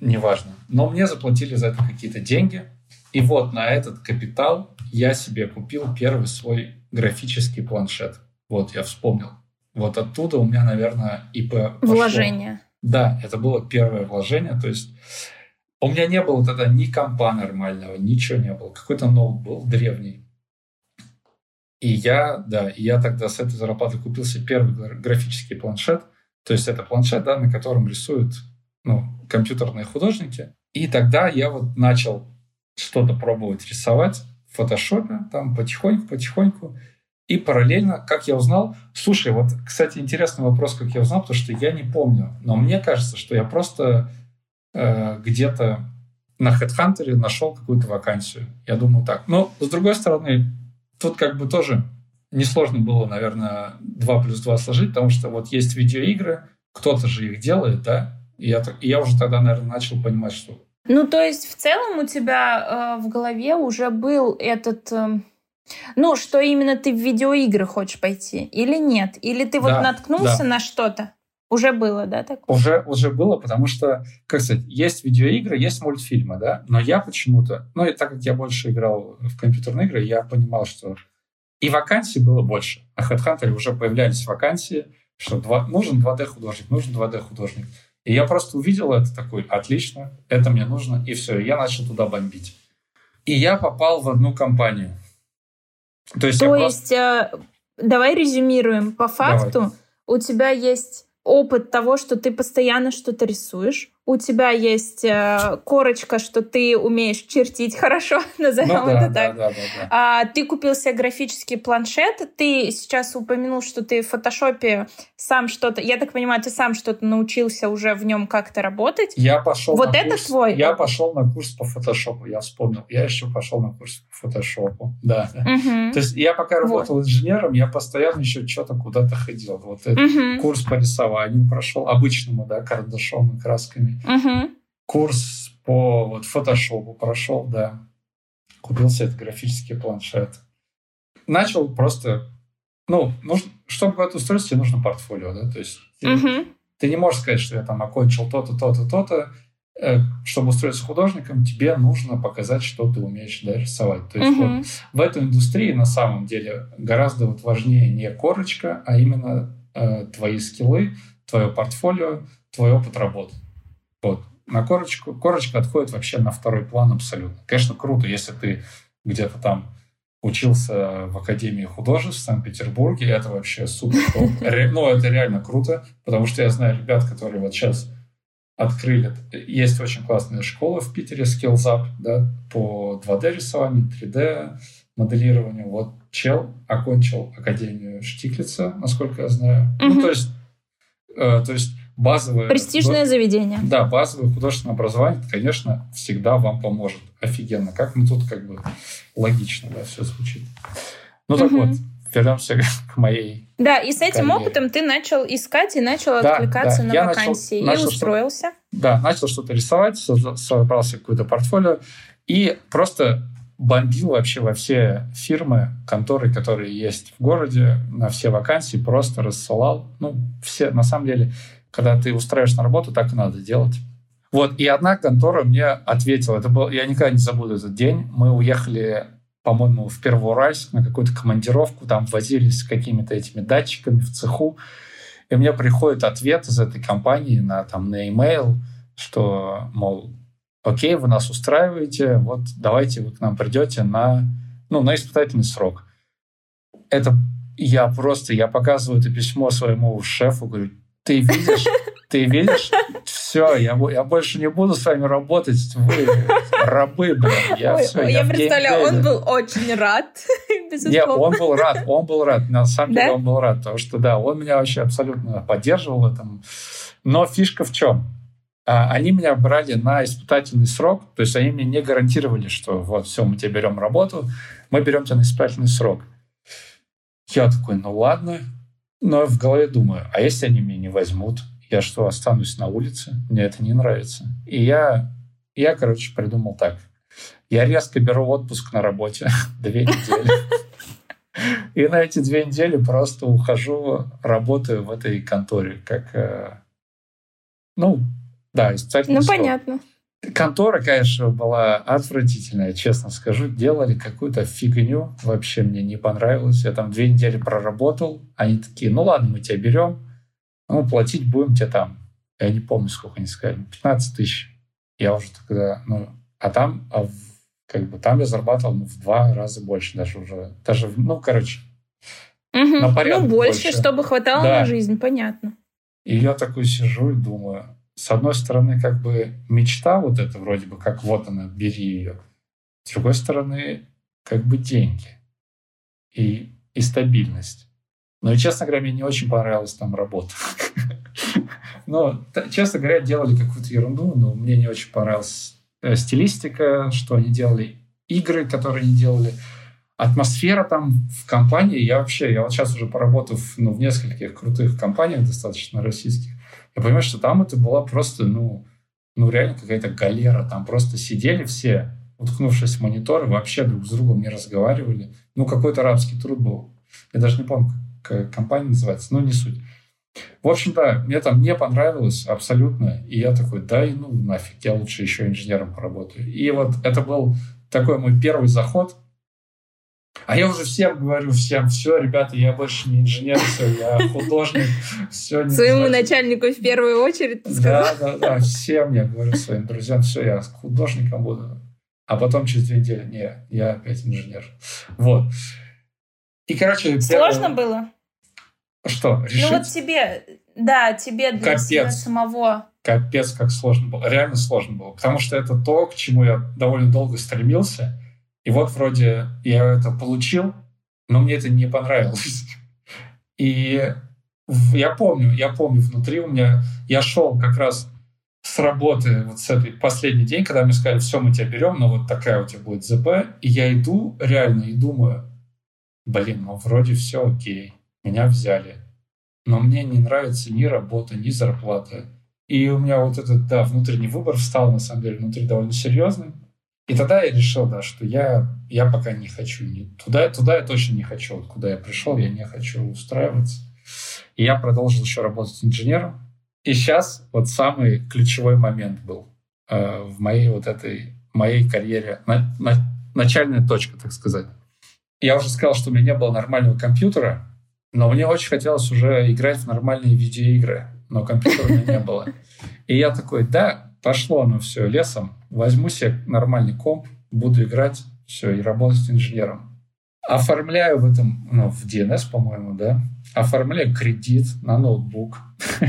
неважно. Но мне заплатили за это какие-то деньги. И вот на этот капитал я себе купил первый свой графический планшет. Вот, я вспомнил. Вот оттуда у меня, наверное, и по Вложение. Да, это было первое вложение. То есть у меня не было тогда ни компа нормального, ничего не было. Какой-то ноут был древний. И я, да, и я тогда с этой зарплаты купил себе первый графический планшет. То есть это планшет, да, на котором рисуют ну, компьютерные художники. И тогда я вот начал что-то пробовать рисовать в фотошопе, там потихоньку-потихоньку. И параллельно, как я узнал, слушай, вот, кстати, интересный вопрос, как я узнал, потому что я не помню, но мне кажется, что я просто э, где-то на HeadHunter нашел какую-то вакансию. Я думаю так. Но, с другой стороны, тут как бы тоже несложно было, наверное, 2 плюс 2 сложить, потому что вот есть видеоигры, кто-то же их делает, да, и я, и я уже тогда, наверное, начал понимать, что ну, то есть в целом у тебя э, в голове уже был этот... Э, ну, что именно ты в видеоигры хочешь пойти или нет? Или ты вот наткнулся да. на что-то? Уже было, да, такое? Уже, уже было, потому что, как сказать, есть видеоигры, есть мультфильмы, да, но я почему-то, ну, и так как я больше играл в компьютерные игры, я понимал, что и вакансий было больше. На HeadHunter уже появлялись вакансии, что два, нужен 2D-художник, нужен 2D-художник. И я просто увидел это такой, отлично, это мне нужно, и все, я начал туда бомбить. И я попал в одну компанию. То есть, То есть просто... э, давай резюмируем. По факту давай. у тебя есть опыт того, что ты постоянно что-то рисуешь, у тебя есть э, корочка, что ты умеешь чертить хорошо, назовем ну, да, это так. Да, да, да, да. А, ты купил себе графический планшет, ты сейчас упомянул, что ты в фотошопе сам что-то, я так понимаю, ты сам что-то научился уже в нем как-то работать. Я пошел. Вот это курс, твой. Я пошел на курс по фотошопу, я вспомнил. Я еще пошел на курс по фотошопу, да. Угу. То есть я пока работал вот. инженером, я постоянно еще что-то куда-то ходил. Вот угу. курс по рисованию прошел обычному, да, карандашом и красками. Угу. Курс по вот, фотошопу прошел, да. Купил себе этот графический планшет. Начал просто... Ну, нужно, чтобы устроиться, тебе нужно портфолио, да? То есть угу. ты, не можешь сказать, что я там окончил то-то, то-то, то-то. Э, чтобы устроиться художником, тебе нужно показать, что ты умеешь да, рисовать. То есть угу. вот в этой индустрии на самом деле гораздо вот важнее не корочка, а именно э, твои скиллы, твое портфолио, твой опыт работы. Вот. На корочку, корочка отходит вообще на второй план абсолютно. Конечно, круто, если ты где-то там учился в Академии художеств в Санкт-Петербурге. Это вообще супер. Ну, это реально круто, потому что я знаю ребят, которые вот сейчас открыли. Есть очень классная школа в Питере, Skills Up, да, по 2D рисованию, 3D моделированию. Вот чел окончил Академию Штиглица, насколько я знаю. Угу. Ну, то есть, э, то есть базовое... Престижное заведение. Да, базовое художественное образование, конечно, всегда вам поможет. Офигенно. Как мы тут как бы логично, да, все звучит. Ну так угу. вот, вернемся к моей Да, и с этим карьере. опытом ты начал искать и начал да, откликаться да. на Я вакансии начал, и начал устроился. Да, начал что-то рисовать, собрался какое-то портфолио и просто бомбил вообще во все фирмы, конторы, которые есть в городе, на все вакансии, просто рассылал. Ну, все, на самом деле, когда ты устраиваешь на работу, так и надо делать. Вот, и одна контора мне ответила, это был, я никогда не забуду этот день, мы уехали, по-моему, в Первоуральск на какую-то командировку, там возились с какими-то этими датчиками в цеху, и мне приходит ответ из этой компании на, там, на e-mail, что, мол, окей, вы нас устраиваете, вот давайте вы к нам придете на, ну, на испытательный срок. Это я просто, я показываю это письмо своему шефу, говорю, ты видишь, ты видишь, все, я, я больше не буду с вами работать, вы рабы, блин. Я, Ой, все, я, я представляю, он был очень рад, Нет, он был рад, он был рад, на самом деле да? он был рад, потому что, да, он меня вообще абсолютно поддерживал в этом. Но фишка в чем? А, они меня брали на испытательный срок, то есть они мне не гарантировали, что вот, все, мы тебе берем работу, мы берем тебя на испытательный срок. Я такой, ну ладно, но в голове думаю, а если они меня не возьмут, я что, останусь на улице? Мне это не нравится. И я, я короче, придумал так. Я резко беру отпуск на работе две недели. И на эти две недели просто ухожу, работаю в этой конторе, как, э, ну, да, испытательный Ну, понятно. Контора, конечно, была отвратительная, честно скажу. Делали какую-то фигню, вообще мне не понравилось. Я там две недели проработал. Они такие, ну ладно, мы тебя берем, ну, платить будем тебе там. Я не помню, сколько они сказали, 15 тысяч. Я уже тогда, ну, а там, а в, как бы там я зарабатывал ну, в два раза больше даже уже. Даже, ну, короче, угу. на порядок Ну, больше, больше, чтобы хватало да. на жизнь, понятно. И я такой сижу и думаю, с одной стороны, как бы мечта вот эта вроде бы, как вот она, бери ее. С другой стороны, как бы деньги и, и стабильность. Но, и, честно говоря, мне не очень понравилась там работа. Но, честно говоря, делали какую-то ерунду, но мне не очень понравилась э, стилистика, что они делали, игры, которые они делали, атмосфера там в компании. Я вообще, я вот сейчас уже поработав ну, в нескольких крутых компаниях достаточно российских, я понимаю, что там это была просто, ну, ну реально какая-то галера. Там просто сидели все, уткнувшись в мониторы, вообще друг с другом не разговаривали. Ну, какой-то рабский труд был. Я даже не помню, как компания называется, но не суть. В общем-то, мне там не понравилось абсолютно. И я такой, да и ну нафиг, я лучше еще инженером поработаю. И вот это был такой мой первый заход а я уже всем говорю, всем, все, ребята, я больше не инженер, все, я художник, все. Не Своему начальнику в первую очередь ты сказал? Да, да, да, всем я говорю своим друзьям, все, я художником буду. А потом через две недели, не, я опять инженер. Вот. И, короче... Сложно первое... было? Что, решить? Ну вот тебе, да, тебе для Капец. себя самого. Капец, как сложно было. Реально сложно было. Потому что это то, к чему я довольно долго стремился. И вот вроде я это получил, но мне это не понравилось. И я помню, я помню внутри у меня, я шел как раз с работы вот с этой последний день, когда мне сказали, все, мы тебя берем, но вот такая у тебя будет ЗП. И я иду реально и думаю, блин, ну вроде все окей, меня взяли. Но мне не нравится ни работа, ни зарплата. И у меня вот этот, да, внутренний выбор встал, на самом деле, внутри довольно серьезный. И тогда я решил, да, что я, я пока не хочу. Не, туда, туда я точно не хочу. Вот куда я пришел, я не хочу устраиваться. И я продолжил еще работать инженером. И сейчас вот самый ключевой момент был э, в моей вот этой моей карьере, на, на, начальная точка, так сказать. Я уже сказал, что у меня не было нормального компьютера, но мне очень хотелось уже играть в нормальные видеоигры, но компьютера у меня не было. И я такой, да, пошло оно все лесом, возьму себе нормальный комп, буду играть, все, и работать инженером. оформляю в этом, ну, в DNS, по-моему, да, оформляю кредит на ноутбук.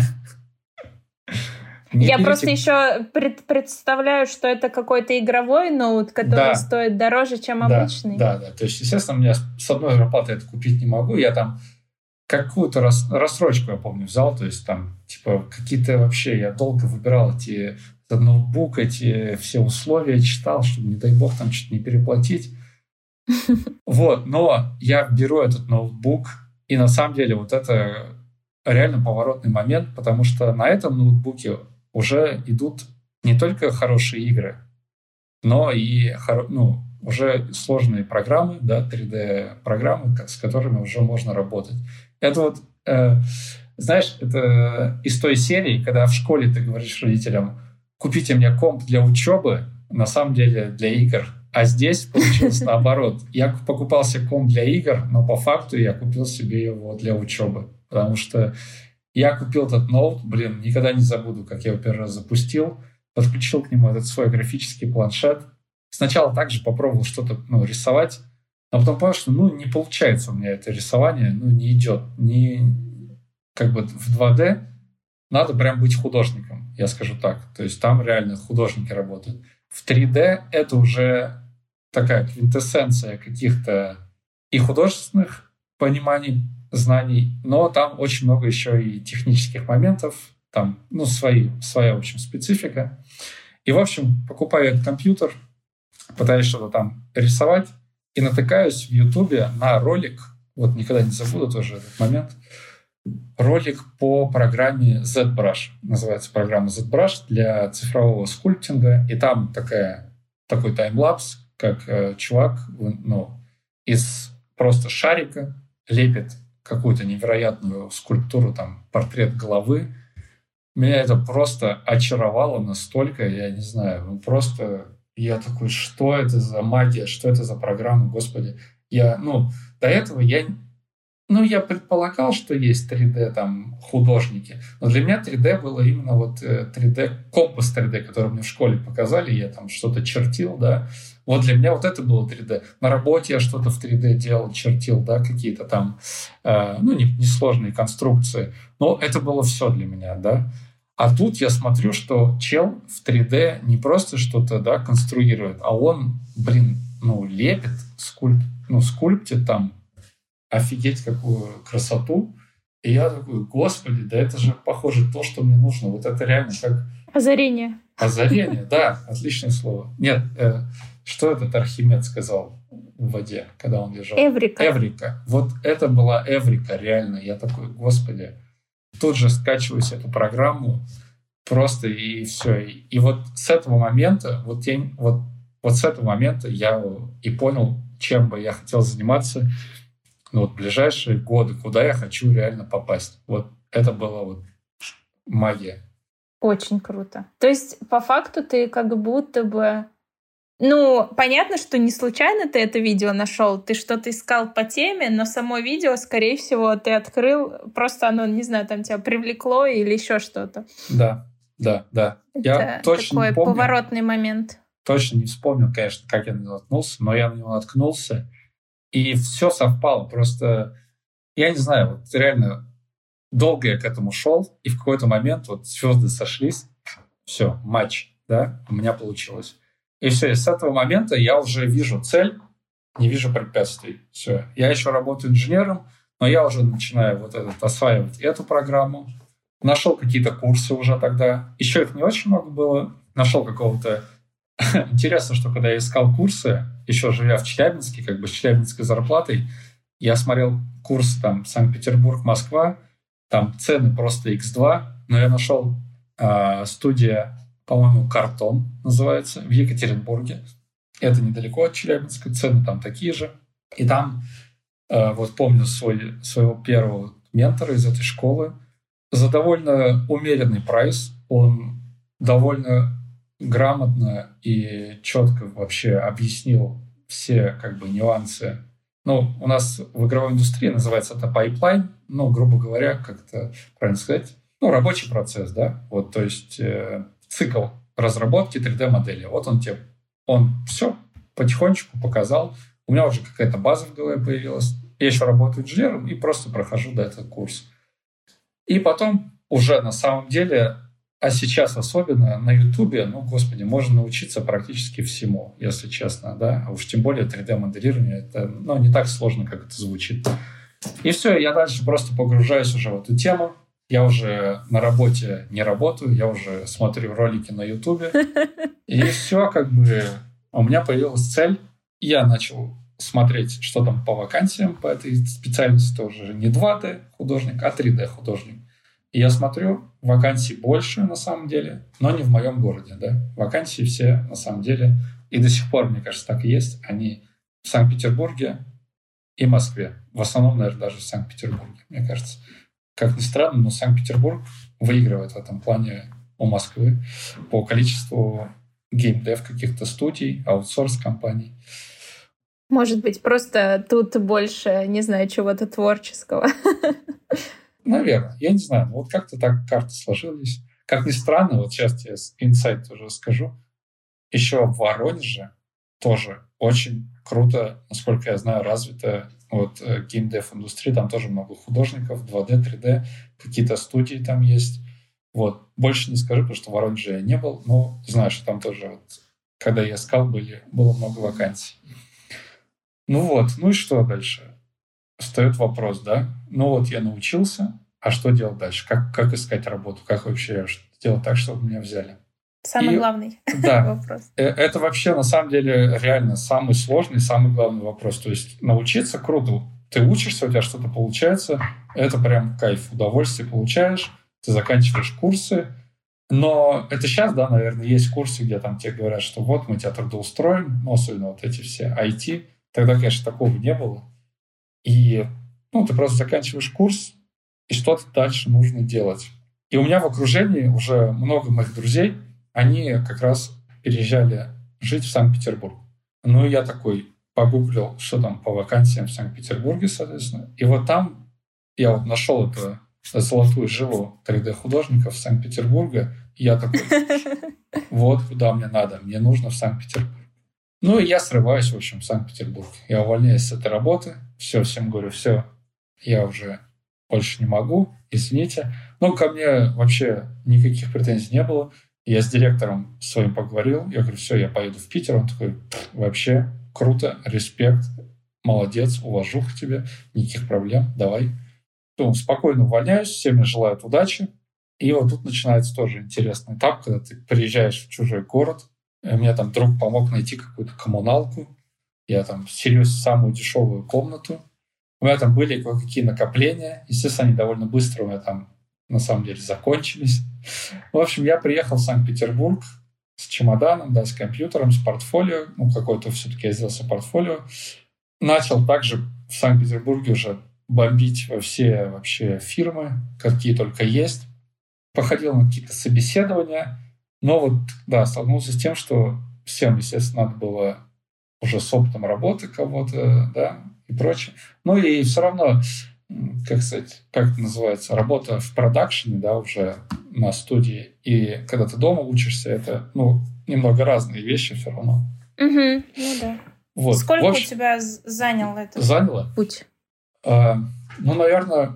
Не Я берите... просто еще пред, представляю, что это какой-то игровой ноут, который да. стоит дороже, чем да, обычный. Да, да. То есть, естественно, у меня с одной зарплаты это купить не могу. Я там какую-то рас, рассрочку, я помню, взял. То есть там, типа, какие-то вообще... Я долго выбирал эти ноутбук, эти все условия читал, чтобы, не дай бог, там что-то не переплатить. Вот, но я беру этот ноутбук, и на самом деле вот это реально поворотный момент, потому что на этом ноутбуке уже идут не только хорошие игры, но и ну, уже сложные программы, да, 3D-программы, с которыми уже можно работать. Это вот, э, знаешь, это из той серии, когда в школе ты говоришь родителям, купите мне комп для учебы, на самом деле для игр. А здесь получилось наоборот. Я покупал себе комп для игр, но по факту я купил себе его для учебы. Потому что я купил этот ноут, блин, никогда не забуду, как я его первый раз запустил, подключил к нему этот свой графический планшет. Сначала также попробовал что-то ну, рисовать, а потом понял, что ну, не получается у меня это рисование, ну, не идет. Не, как бы в 2D надо прям быть художником, я скажу так. То есть там реально художники работают. В 3D это уже такая квинтэссенция каких-то и художественных пониманий знаний, но там очень много еще и технических моментов, там, ну, свои, своя, в общем, специфика. И, в общем, покупаю этот компьютер, пытаюсь что-то там рисовать, и натыкаюсь в Ютубе на ролик, вот никогда не забуду тоже этот момент, ролик по программе ZBrush. Называется программа ZBrush для цифрового скульптинга. И там такая, такой таймлапс, как э, чувак ну, из просто шарика лепит какую-то невероятную скульптуру, там, портрет головы. Меня это просто очаровало настолько, я не знаю, ну просто я такой, что это за магия, что это за программа, господи. Я, ну, до этого я ну, я предполагал, что есть 3D там художники, но для меня 3D было именно вот 3D, э, компас 3D, который мне в школе показали, я там что-то чертил, да. Вот для меня вот это было 3D. На работе я что-то в 3D делал, чертил, да, какие-то там, э, ну, несложные не конструкции. Но это было все для меня, да. А тут я смотрю, что чел в 3D не просто что-то, да, конструирует, а он, блин, ну, лепит, скульп, ну, скульптит там офигеть, какую красоту. И я такой, господи, да это же похоже то, что мне нужно. Вот это реально как... Озарение. Озарение, да, отличное слово. Нет, э, что этот Архимед сказал в воде, когда он лежал? Эврика. Эврика. Вот это была Эврика, реально. Я такой, господи. Тут же скачиваюсь эту программу просто и все. И, и вот с этого момента, вот, я, вот, вот с этого момента я и понял, чем бы я хотел заниматься ну, вот ближайшие годы, куда я хочу реально попасть. Вот это была вот магия. Очень круто. То есть, по факту, ты как будто бы... Ну, понятно, что не случайно ты это видео нашел, ты что-то искал по теме, но само видео, скорее всего, ты открыл, просто оно, не знаю, там тебя привлекло или еще что-то. Да, да, да. Это я точно такой помню, поворотный момент. Точно не вспомнил, конечно, как я на него наткнулся, но я на него наткнулся, и все совпало. Просто, я не знаю, вот реально долго я к этому шел, и в какой-то момент вот звезды сошлись, все, матч, да, у меня получилось. И все, и с этого момента я уже вижу цель, не вижу препятствий. Все. Я еще работаю инженером, но я уже начинаю вот этот, осваивать эту программу. Нашел какие-то курсы уже тогда. Еще их не очень много было. Нашел какого-то Интересно, что когда я искал курсы, еще живя в Челябинске, как бы с челябинской зарплатой, я смотрел курсы там Санкт-Петербург, Москва, там цены просто x2, но я нашел э, студия, по-моему, Картон называется, в Екатеринбурге. Это недалеко от Челябинска, цены там такие же. И там, э, вот помню свой, своего первого ментора из этой школы, за довольно умеренный прайс, он довольно грамотно и четко вообще объяснил все как бы нюансы. Ну, у нас в игровой индустрии называется это pipeline, ну, грубо говоря, как это правильно сказать, ну, рабочий процесс, да, вот, то есть э, цикл разработки 3D-модели. Вот он тебе, он все потихонечку показал, у меня уже какая-то база в голове появилась. Я еще работаю инженером и просто прохожу до этого курс. И потом уже на самом деле, а сейчас особенно на Ютубе, ну, господи, можно научиться практически всему, если честно, да. А уж тем более 3D-моделирование, это, ну, не так сложно, как это звучит. И все, я дальше просто погружаюсь уже в эту тему. Я уже на работе не работаю, я уже смотрю ролики на Ютубе. И все, как бы, у меня появилась цель. Я начал смотреть, что там по вакансиям по этой специальности тоже не 2D художник, а 3D художник. И я смотрю, вакансий больше на самом деле, но не в моем городе. Да? Вакансии все на самом деле, и до сих пор, мне кажется, так и есть, они в Санкт-Петербурге и Москве. В основном, наверное, даже в Санкт-Петербурге, мне кажется. Как ни странно, но Санкт-Петербург выигрывает в этом плане у Москвы по количеству геймдев каких-то студий, аутсорс-компаний. Может быть, просто тут больше, не знаю, чего-то творческого. Наверное, я не знаю. Вот как-то так карты сложились. Как ни странно, вот сейчас я инсайт тоже скажу. Еще в Воронеже тоже очень круто, насколько я знаю, развитая вот э, геймдев индустрия. Там тоже много художников, 2D, 3D, какие-то студии там есть. Вот. Больше не скажу, потому что в Воронеже я не был, но знаю, что там тоже, вот, когда я искал, были, было много вакансий. Ну вот, ну и что дальше? Встает вопрос, да, ну вот я научился, а что делать дальше? Как, как искать работу? Как вообще сделать так, чтобы меня взяли? Самый и, главный да, вопрос. Э, это вообще на самом деле реально самый сложный, самый главный вопрос. То есть научиться круто. Ты учишься, у тебя что-то получается, это прям кайф, удовольствие получаешь, ты заканчиваешь курсы, но это сейчас, да, наверное, есть курсы, где там тебе говорят, что вот мы тебя трудоустроим, ну, особенно вот эти все IT. Тогда, конечно, такого не было. И ну, ты просто заканчиваешь курс, и что-то дальше нужно делать. И у меня в окружении уже много моих друзей, они как раз переезжали жить в Санкт-Петербург. Ну, я такой погуглил, что там по вакансиям в Санкт-Петербурге, соответственно. И вот там я вот нашел эту золотую жилу 3D-художников Санкт-Петербурга. И я такой, вот куда мне надо. Мне нужно в Санкт-Петербург. Ну, и я срываюсь, в общем, в Санкт-Петербург. Я увольняюсь с этой работы. Все, всем говорю, все, я уже больше не могу, извините. Но ко мне вообще никаких претензий не было. Я с директором своим поговорил. Я говорю, все, я поеду в Питер. Он такой, вообще круто, респект, молодец, уважуха тебе, никаких проблем, давай. Ну, спокойно увольняюсь, всем мне желают удачи. И вот тут начинается тоже интересный этап, когда ты приезжаешь в чужой город, мне там друг помог найти какую-то коммуналку. Я там селюсь в самую дешевую комнату. У меня там были кое-какие накопления. Естественно, они довольно быстро у меня там на самом деле закончились. В общем, я приехал в Санкт-Петербург с чемоданом, да, с компьютером, с портфолио. Ну, какое-то все-таки я сделал портфолио. Начал также в Санкт-Петербурге уже бомбить во все вообще фирмы, какие только есть. Походил на какие-то собеседования. Но вот, да, столкнулся с тем, что всем, естественно, надо было уже с опытом работы кого-то, да, и прочее. Ну и все равно, как сказать, как это называется, работа в продакшене, да, уже на студии, и когда ты дома учишься, это, ну, немного разные вещи все равно. Угу, ну да. Вот. Сколько общем, у тебя занял это? Заняло? Путь. А, ну, наверное,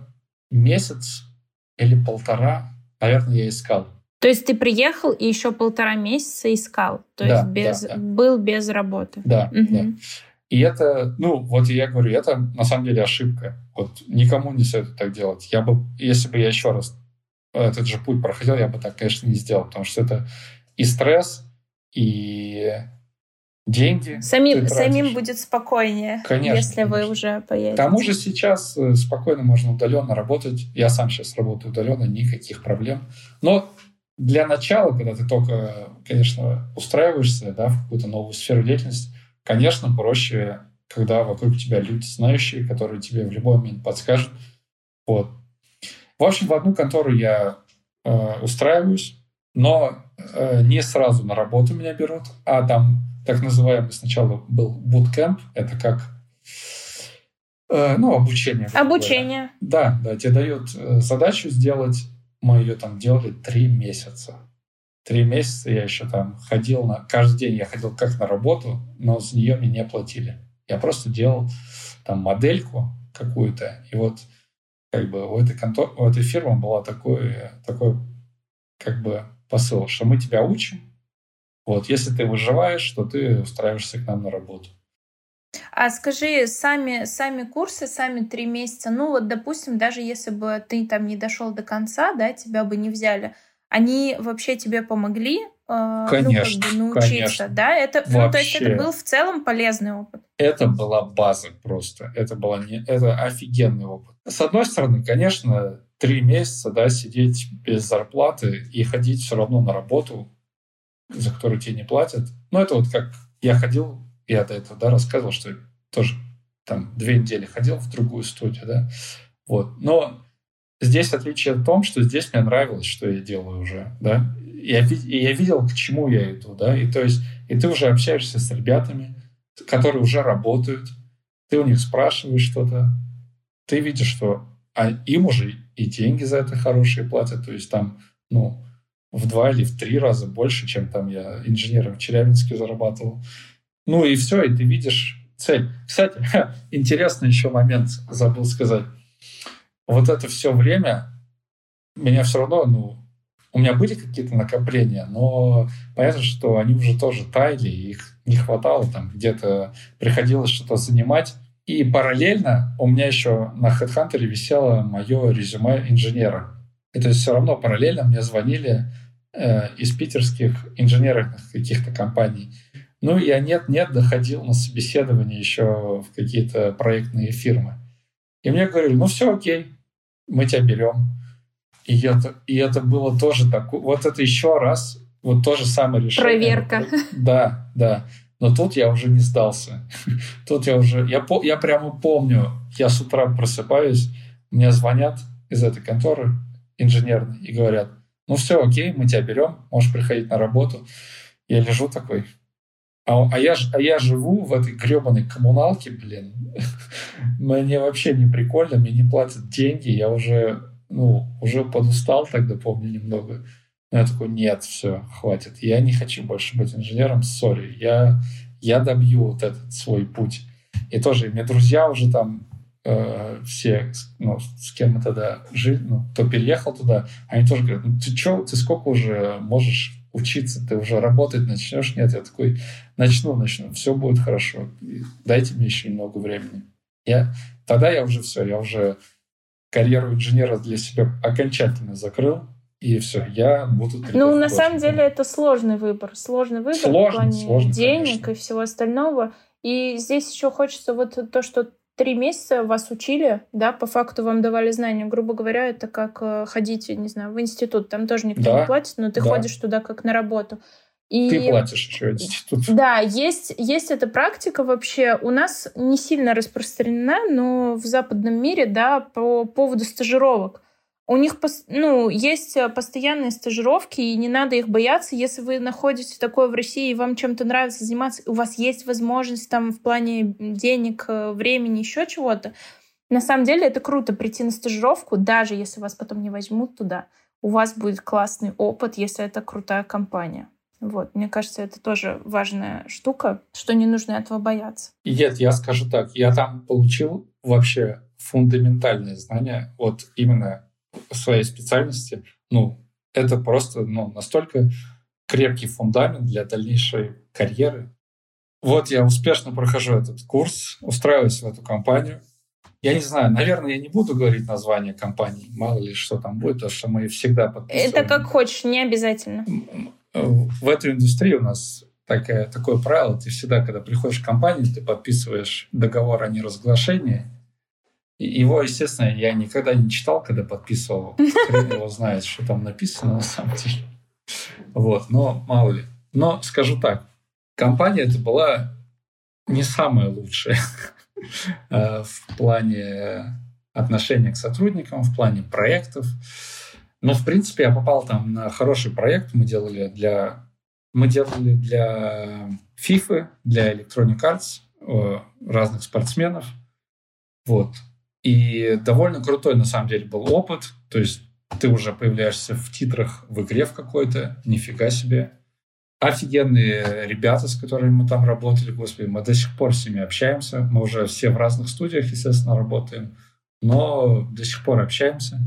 месяц или полтора, наверное, я искал. То есть ты приехал и еще полтора месяца искал, то да, есть без, да, да. был без работы. Да, угу. да. И это, ну, вот я говорю, это на самом деле ошибка. Вот никому не советую так делать. Я бы, если бы я еще раз этот же путь проходил, я бы так, конечно, не сделал, потому что это и стресс, и деньги. Самим, самим будет спокойнее, конечно, если конечно. вы уже поедете. К тому же сейчас э, спокойно можно удаленно работать. Я сам сейчас работаю удаленно, никаких проблем. Но для начала, когда ты только, конечно, устраиваешься да, в какую-то новую сферу деятельности, конечно, проще, когда вокруг тебя люди знающие, которые тебе в любой момент подскажут. Вот. В общем, в одну контору я э, устраиваюсь, но э, не сразу на работу меня берут, а там так называемый сначала был bootcamp, это как э, ну, обучение. Обучение. Да, да, тебе дают э, задачу сделать мы ее там делали три месяца. Три месяца я еще там ходил на... Каждый день я ходил как на работу, но за нее мне не платили. Я просто делал там модельку какую-то, и вот как бы у этой, контор, у этой фирмы была такой, такой как бы посыл, что мы тебя учим, вот, если ты выживаешь, то ты устраиваешься к нам на работу. А скажи, сами, сами курсы, сами три месяца, ну вот, допустим, даже если бы ты там не дошел до конца, да, тебя бы не взяли, они вообще тебе помогли конечно, э, ну, как бы научиться, конечно. да? Это, Вообще. ну, то есть это был в целом полезный опыт. Это была база просто. Это, была не, это офигенный опыт. С одной стороны, конечно, три месяца да, сидеть без зарплаты и ходить все равно на работу, за которую тебе не платят. Ну, это вот как я ходил, я до этого да, рассказывал, что тоже там две недели ходил в другую студию, да. Вот. Но здесь отличие в том, что здесь мне нравилось, что я делаю уже, да. Я, и я видел, к чему я иду, да. И то есть, и ты уже общаешься с ребятами, которые уже работают, ты у них спрашиваешь что-то, ты видишь, что а им уже и деньги за это хорошие платят, то есть там, ну, в два или в три раза больше, чем там я инженером в Челябинске зарабатывал. Ну и все, и ты видишь цель. Кстати, интересный еще момент забыл сказать. Вот это все время меня все равно, ну, у меня были какие-то накопления, но понятно, что они уже тоже таяли, их не хватало, там где-то приходилось что-то занимать. И параллельно у меня еще на HeadHunter висело мое резюме инженера. И то есть все равно параллельно мне звонили э, из питерских инженерных каких-то компаний. Ну, я нет-нет доходил на собеседование еще в какие-то проектные фирмы. И мне говорили, ну все окей, мы тебя берем. И это, и это было тоже так. Вот это еще раз, вот то же самое решение. Проверка. Да, да. Но тут я уже не сдался. Тут я уже... Я, я прямо помню, я с утра просыпаюсь, мне звонят из этой конторы инженерной и говорят, ну все, окей, мы тебя берем, можешь приходить на работу. Я лежу такой, а, а, я, а я живу в этой гребаной коммуналке, блин. Мне вообще не прикольно, мне не платят деньги, я уже, ну, уже подустал тогда, помню, немного. Но я такой, нет, все, хватит. Я не хочу больше быть инженером, сори. Я, я добью вот этот свой путь. И тоже, мне друзья уже там э, все, ну, с кем мы тогда жили, ну, кто переехал туда, они тоже говорят, ну, ты что, ты сколько уже можешь учиться, ты уже работать начнешь? Нет, я такой, начну, начну, все будет хорошо. Дайте мне еще немного времени. Я, тогда я уже все, я уже карьеру инженера для себя окончательно закрыл, и все, я буду... Ну, на самом деле, это сложный выбор. Сложный выбор сложный, в плане сложный, денег конечно. и всего остального. И здесь еще хочется вот то, что три месяца вас учили, да, по факту вам давали знания. Грубо говоря, это как э, ходить, не знаю, в институт. Там тоже никто да, не платит, но ты да. ходишь туда как на работу. И... Ты платишь еще институт. Да, есть, есть эта практика вообще. У нас не сильно распространена, но в западном мире, да, по поводу стажировок. У них ну, есть э, постоянные стажировки, и не надо их бояться. Если вы находитесь такое в России, и вам чем-то нравится заниматься, у вас есть возможность там в плане денег, э, времени, еще чего-то, на самом деле это круто прийти на стажировку, даже если вас потом не возьмут туда. У вас будет классный опыт, если это крутая компания. Вот, мне кажется, это тоже важная штука, что не нужно этого бояться. Нет, я скажу так, я там получил вообще фундаментальные знания, вот именно своей специальности, ну, это просто ну, настолько крепкий фундамент для дальнейшей карьеры. Вот я успешно прохожу этот курс, устраиваюсь в эту компанию. Я не знаю, наверное, я не буду говорить название компании, мало ли что там будет, потому что мы всегда подписываем. Это как хочешь, не обязательно. В этой индустрии у нас такое, такое правило, ты всегда, когда приходишь в компанию, ты подписываешь договор о неразглашении, его, естественно, я никогда не читал, когда подписывал. Хрен его знает, что там написано на самом деле. Вот, но мало ли. Но скажу так, компания это была не самая лучшая э, в плане отношения к сотрудникам, в плане проектов. Но, в принципе, я попал там на хороший проект. Мы делали для, мы делали для FIFA, для Electronic Arts, э, разных спортсменов. Вот. И довольно крутой, на самом деле, был опыт. То есть ты уже появляешься в титрах в игре в какой-то, нифига себе. офигенные ребята, с которыми мы там работали, господи, мы до сих пор с ними общаемся. Мы уже все в разных студиях, естественно, работаем, но до сих пор общаемся.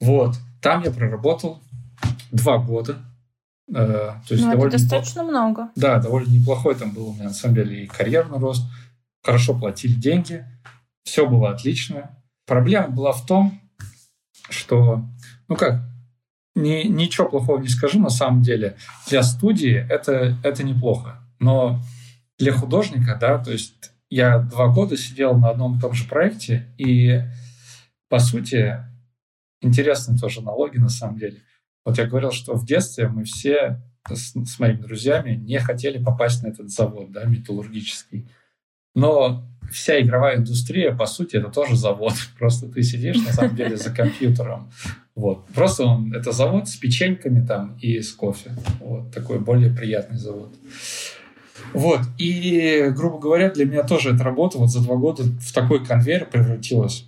Вот. Там я проработал два года. Э, то есть ну, довольно это достаточно неплох... много. Да, довольно неплохой там был у меня, на самом деле, и карьерный рост. Хорошо платили деньги. Все было отлично. Проблема была в том, что, ну как, ни, ничего плохого не скажу на самом деле. Для студии это, это неплохо. Но для художника, да, то есть я два года сидел на одном и том же проекте, и, по сути, интересные тоже налоги на самом деле. Вот я говорил, что в детстве мы все с, с моими друзьями не хотели попасть на этот завод, да, металлургический. Но вся игровая индустрия, по сути, это тоже завод. Просто ты сидишь, на самом деле, за компьютером. Вот. Просто он, это завод с печеньками там и с кофе. Вот. Такой более приятный завод. Вот. И, грубо говоря, для меня тоже эта работа вот за два года в такой конвейер превратилась,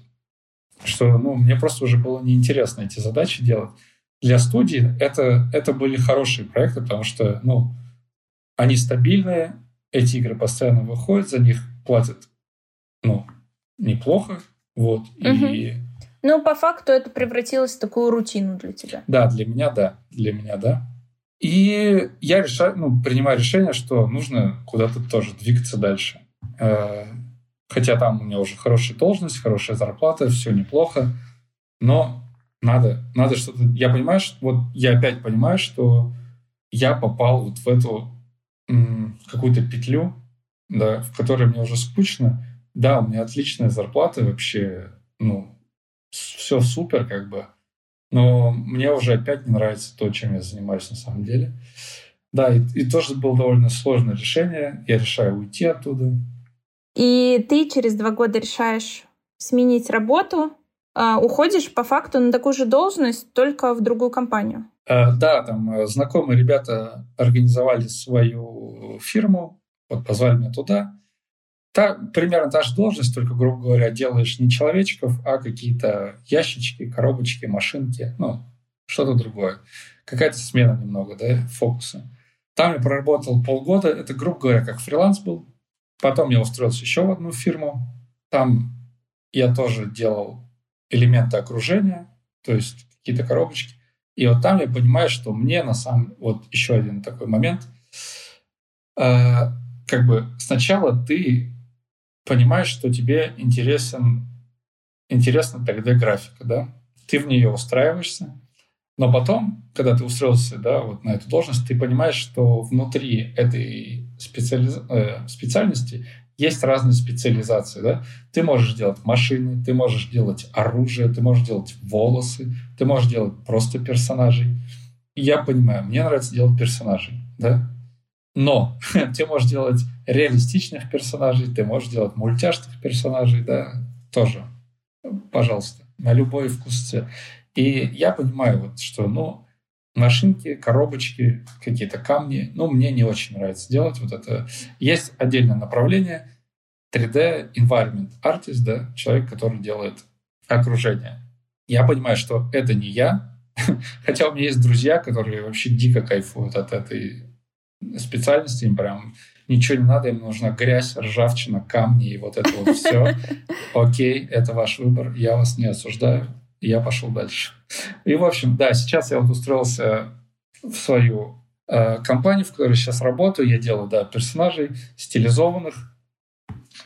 что ну, мне просто уже было неинтересно эти задачи делать. Для студии это, это были хорошие проекты, потому что ну, они стабильные, эти игры постоянно выходят, за них платят ну, неплохо. Вот. Угу. И ну, по факту это превратилось в такую рутину для тебя. Да, для меня да. Для меня да. И я решаю, ну, принимаю решение, что нужно куда-то тоже двигаться дальше. Э, хотя там у меня уже хорошая должность, хорошая зарплата, все неплохо, но надо, надо что-то... Я понимаю, что вот я опять понимаю, что я попал вот в эту какую-то петлю, да, в которой мне уже скучно. Да, у меня отличная зарплата вообще, ну, все супер, как бы. Но мне уже опять не нравится то, чем я занимаюсь на самом деле. Да, и, и тоже было довольно сложное решение. Я решаю уйти оттуда. И ты через два года решаешь сменить работу, а, уходишь по факту на такую же должность, только в другую компанию. А, да, там э, знакомые ребята организовали свою фирму, вот позвали меня туда. Та, примерно та же должность, только, грубо говоря, делаешь не человечков, а какие-то ящички, коробочки, машинки, ну, что-то другое. Какая-то смена немного, да, фокуса. Там я проработал полгода, это, грубо говоря, как фриланс был. Потом я устроился еще в одну фирму. Там я тоже делал элементы окружения, то есть какие-то коробочки. И вот там я понимаю, что мне на самом... Вот еще один такой момент. Э, как бы сначала ты понимаешь, что тебе интересен, интересна 3D-графика, да? Ты в нее устраиваешься, но потом, когда ты устроился да, вот на эту должность, ты понимаешь, что внутри этой специализ... э, специальности есть разные специализации. Да? Ты можешь делать машины, ты можешь делать оружие, ты можешь делать волосы, ты можешь делать просто персонажей. И я понимаю, мне нравится делать персонажей. Да? Но ты можешь делать реалистичных персонажей, ты можешь делать мультяшных персонажей, да, тоже. Пожалуйста, на любой вкус. И я понимаю, вот, что, ну, машинки, коробочки, какие-то камни, ну, мне не очень нравится делать вот это. Есть отдельное направление 3D environment artist, да, человек, который делает окружение. Я понимаю, что это не я, хотя у меня есть друзья, которые вообще дико кайфуют от этой специальности, им прям ничего не надо, им нужна грязь, ржавчина, камни и вот это вот все. Окей, это ваш выбор, я вас не осуждаю, я пошел дальше. И, в общем, да, сейчас я вот устроился в свою э, компанию, в которой сейчас работаю. Я делаю, да, персонажей стилизованных.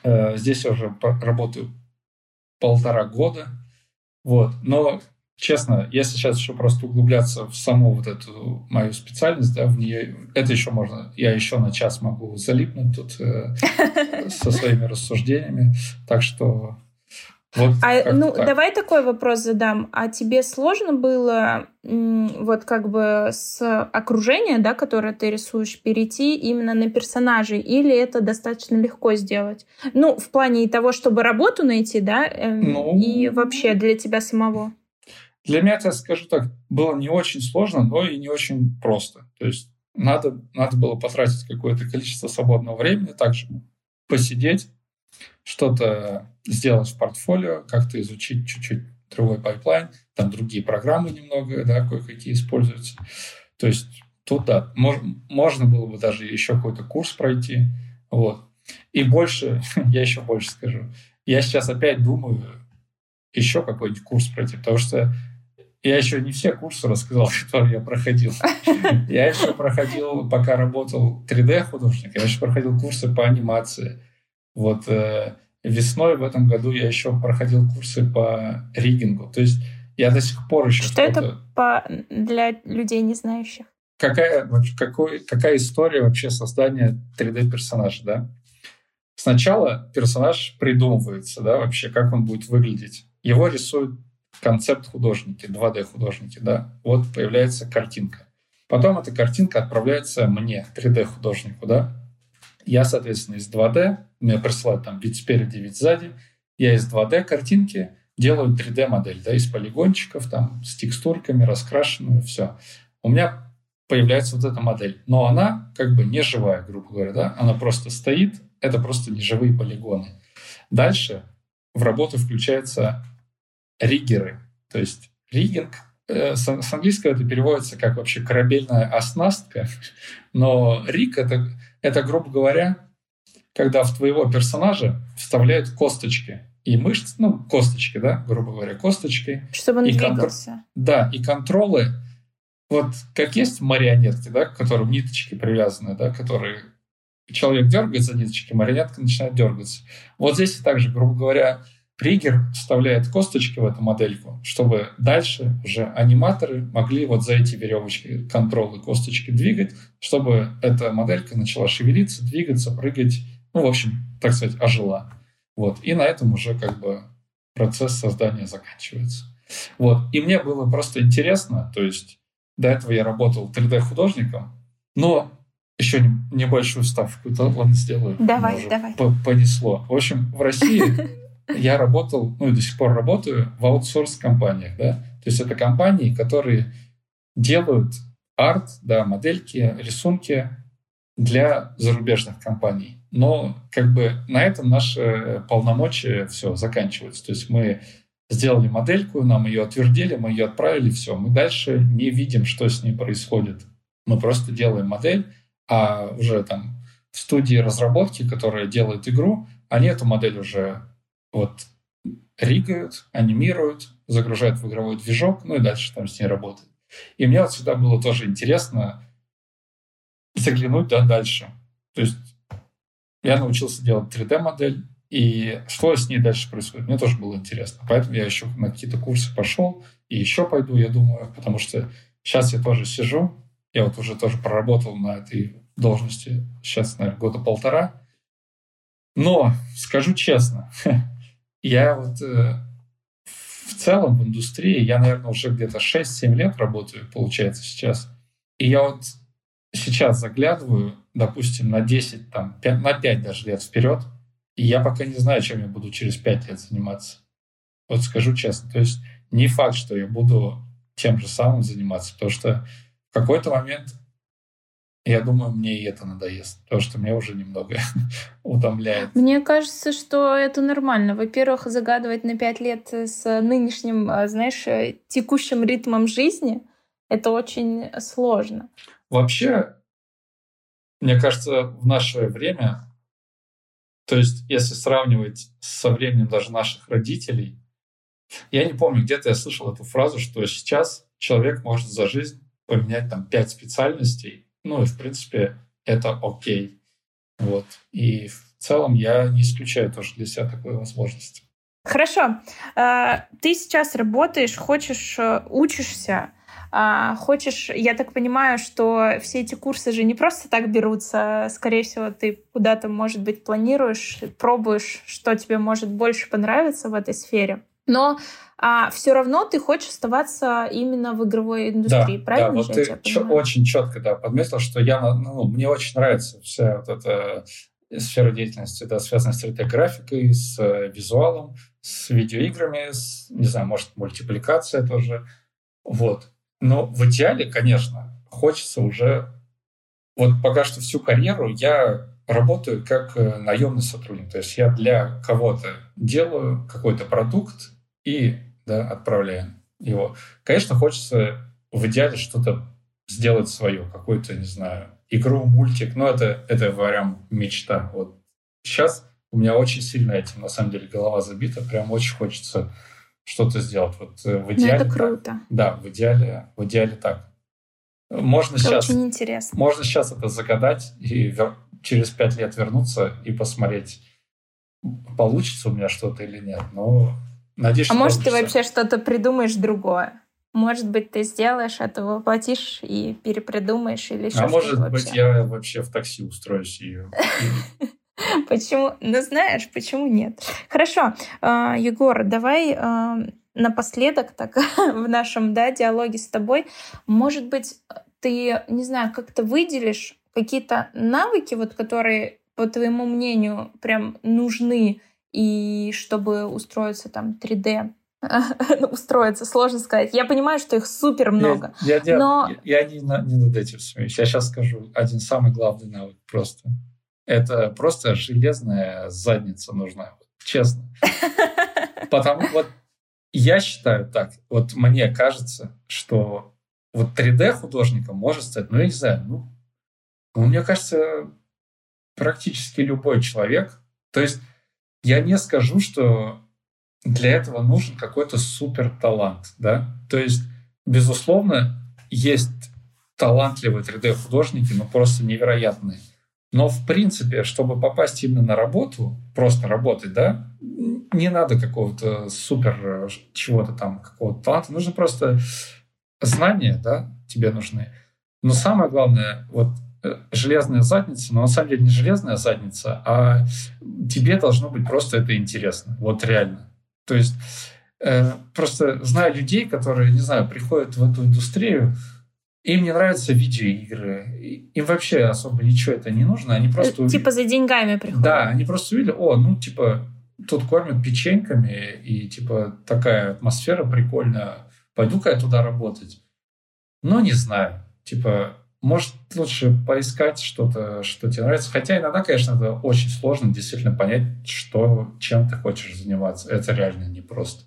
Э, здесь я уже работаю полтора года. Вот. Но честно, если сейчас еще просто углубляться в саму вот эту мою специальность, да, в нее, это еще можно, я еще на час могу залипнуть тут э, со своими рассуждениями, так что вот а, ну, так. давай такой вопрос задам. А тебе сложно было вот как бы с окружения, да, которое ты рисуешь, перейти именно на персонажей? Или это достаточно легко сделать? Ну, в плане того, чтобы работу найти, да, э, ну... и вообще для тебя самого? Для меня, я скажу так, было не очень сложно, но и не очень просто. То есть надо, надо было потратить какое-то количество свободного времени, также посидеть, что-то сделать в портфолио, как-то изучить чуть-чуть другой pipeline, там другие программы немного, да, кое-какие используются. То есть тут да, мож, можно было бы даже еще какой-то курс пройти. Вот. И больше, я еще больше скажу, я сейчас опять думаю еще какой-нибудь курс пройти, потому что я еще не все курсы рассказал, которые я проходил. Я еще проходил, пока работал 3D-художник, я еще проходил курсы по анимации. Вот э, весной в этом году я еще проходил курсы по риггингу. То есть я до сих пор еще... Что это по... для людей, не знающих? Какая, какой, какая история вообще создания 3D-персонажа, да? Сначала персонаж придумывается, да, вообще, как он будет выглядеть. Его рисуют концепт-художники, 2D-художники, да. Вот появляется картинка. Потом эта картинка отправляется мне, 3D-художнику, да. Я, соответственно, из 2D, мне присылают там вид спереди, вид сзади. Я из 2D картинки делаю 3D-модель, да, из полигончиков, там, с текстурками, раскрашенную, все. У меня появляется вот эта модель. Но она как бы не живая, грубо говоря, да. Она просто стоит, это просто неживые полигоны. Дальше в работу включаются риггеры. То есть риггинг э, с, с английского это переводится как вообще корабельная оснастка, но риг это, это, грубо говоря, когда в твоего персонажа вставляют косточки и мышцы, ну, косточки, да, грубо говоря, косточки. Чтобы он и двигался. Контр... Да, и контролы, вот как есть марионетки, да, к которым ниточки привязаны, да, которые человек дергает за ниточки, марионетка начинает дергаться. Вот здесь также, грубо говоря, Ригер вставляет косточки в эту модельку, чтобы дальше уже аниматоры могли вот за эти веревочки, контролы, косточки двигать, чтобы эта моделька начала шевелиться, двигаться, прыгать, ну, в общем, так сказать, ожила. Вот. И на этом уже как бы процесс создания заканчивается. Вот. И мне было просто интересно, то есть до этого я работал 3D-художником, но еще небольшую ставку, то ладно, сделаю. Давай, давай. Понесло. В общем, в России я работал, ну и до сих пор работаю в аутсорс-компаниях, да, то есть это компании, которые делают арт, да, модельки, рисунки для зарубежных компаний. Но как бы на этом наши полномочия все заканчиваются. То есть мы сделали модельку, нам ее отвердили, мы ее отправили, все. Мы дальше не видим, что с ней происходит. Мы просто делаем модель, а уже там в студии разработки, которая делает игру, они эту модель уже вот ригают, анимируют, загружают в игровой движок, ну и дальше там с ней работают. И мне вот всегда было тоже интересно заглянуть да, дальше. То есть я научился делать 3D-модель, и что с ней дальше происходит, мне тоже было интересно. Поэтому я еще на какие-то курсы пошел, и еще пойду, я думаю, потому что сейчас я тоже сижу, я вот уже тоже проработал на этой должности сейчас, наверное, года полтора. Но, скажу честно, Я вот э, в целом в индустрии, я, наверное, уже где-то 6-7 лет работаю, получается, сейчас. И я вот сейчас заглядываю, допустим, на 10, там, 5, на 5 даже лет вперед, и я пока не знаю, чем я буду через 5 лет заниматься. Вот скажу честно. То есть не факт, что я буду тем же самым заниматься, потому что в какой-то момент я думаю, мне и это надоест, потому что меня уже немного утомляет. Мне кажется, что это нормально. Во-первых, загадывать на пять лет с нынешним, а, знаешь, э, текущим ритмом жизни — это очень сложно. Вообще, мне кажется, в наше время, то есть если сравнивать со временем даже наших родителей, я не помню, где-то я слышал эту фразу, что сейчас человек может за жизнь поменять там пять специальностей, ну и, в принципе, это окей. Вот. И в целом я не исключаю тоже для себя такой возможности. Хорошо. А, ты сейчас работаешь, хочешь, э, учишься, а, хочешь, я так понимаю, что все эти курсы же не просто так берутся. Скорее всего, ты куда-то, может быть, планируешь, пробуешь, что тебе может больше понравиться в этой сфере. Но а все равно ты хочешь оставаться именно в игровой индустрии, да, правильно? Да, вот ты чё, очень четко да, подметил, что я, ну, мне очень нравится вся вот эта сфера деятельности, да, связанная с 3D-графикой, с э, визуалом, с видеоиграми, с, не знаю, может, мультипликация тоже. Вот. Но в идеале, конечно, хочется уже... Вот пока что всю карьеру я работаю как э, наемный сотрудник. То есть я для кого-то делаю какой-то продукт и да, отправляем его. Конечно, хочется в идеале что-то сделать свое, какую-то, не знаю, игру, мультик. Ну, это, это прям мечта. Вот сейчас у меня очень сильно этим, на самом деле, голова забита. Прям очень хочется что-то сделать. Вот э, в идеале... Ну, это круто. Так. Да, в идеале, в идеале так. Можно это сейчас, очень интересно. Можно сейчас это загадать и вер, через пять лет вернуться и посмотреть, получится у меня что-то или нет. Но надеюсь, А может, получится. ты вообще что-то придумаешь другое? Может быть, ты сделаешь это, воплотишь и перепридумаешь или еще А может вообще. быть, я вообще в такси устроюсь и... Почему? Ну, знаешь, почему нет? Хорошо, а, Егор, давай а, напоследок так в нашем да, диалоге с тобой, может быть, ты, не знаю, как-то выделишь какие-то навыки, вот, которые, по твоему мнению, прям нужны, и чтобы устроиться там 3D устроиться, сложно сказать. Я понимаю, что их супер много. Я, я, но... я, я не, не над этим смеюсь. Я сейчас скажу один самый главный навык просто. Это просто железная задница нужна, честно. Потому вот я считаю так, вот мне кажется, что вот 3D художником может стать, ну, я не знаю, ну, мне кажется, практически любой человек. То есть я не скажу, что для этого нужен какой-то супер талант, да. То есть, безусловно, есть талантливые 3D-художники, но просто невероятные. Но, в принципе, чтобы попасть именно на работу, просто работать, да, не надо какого-то супер чего-то там, какого-то таланта. Нужно просто знания, да, тебе нужны. Но самое главное, вот железная задница, но на самом деле не железная задница, а тебе должно быть просто это интересно. Вот реально. То есть э, просто знаю людей, которые, не знаю, приходят в эту индустрию, им не нравятся видеоигры, им вообще особо ничего это не нужно, они просто... Типа за деньгами приходят. Да, они просто увидели, о, ну, типа, тут кормят печеньками, и, типа, такая атмосфера прикольная, пойду-ка я туда работать. Но не знаю, типа, может, лучше поискать что-то, что тебе нравится. Хотя иногда, конечно, это очень сложно действительно понять, что, чем ты хочешь заниматься. Это реально непросто.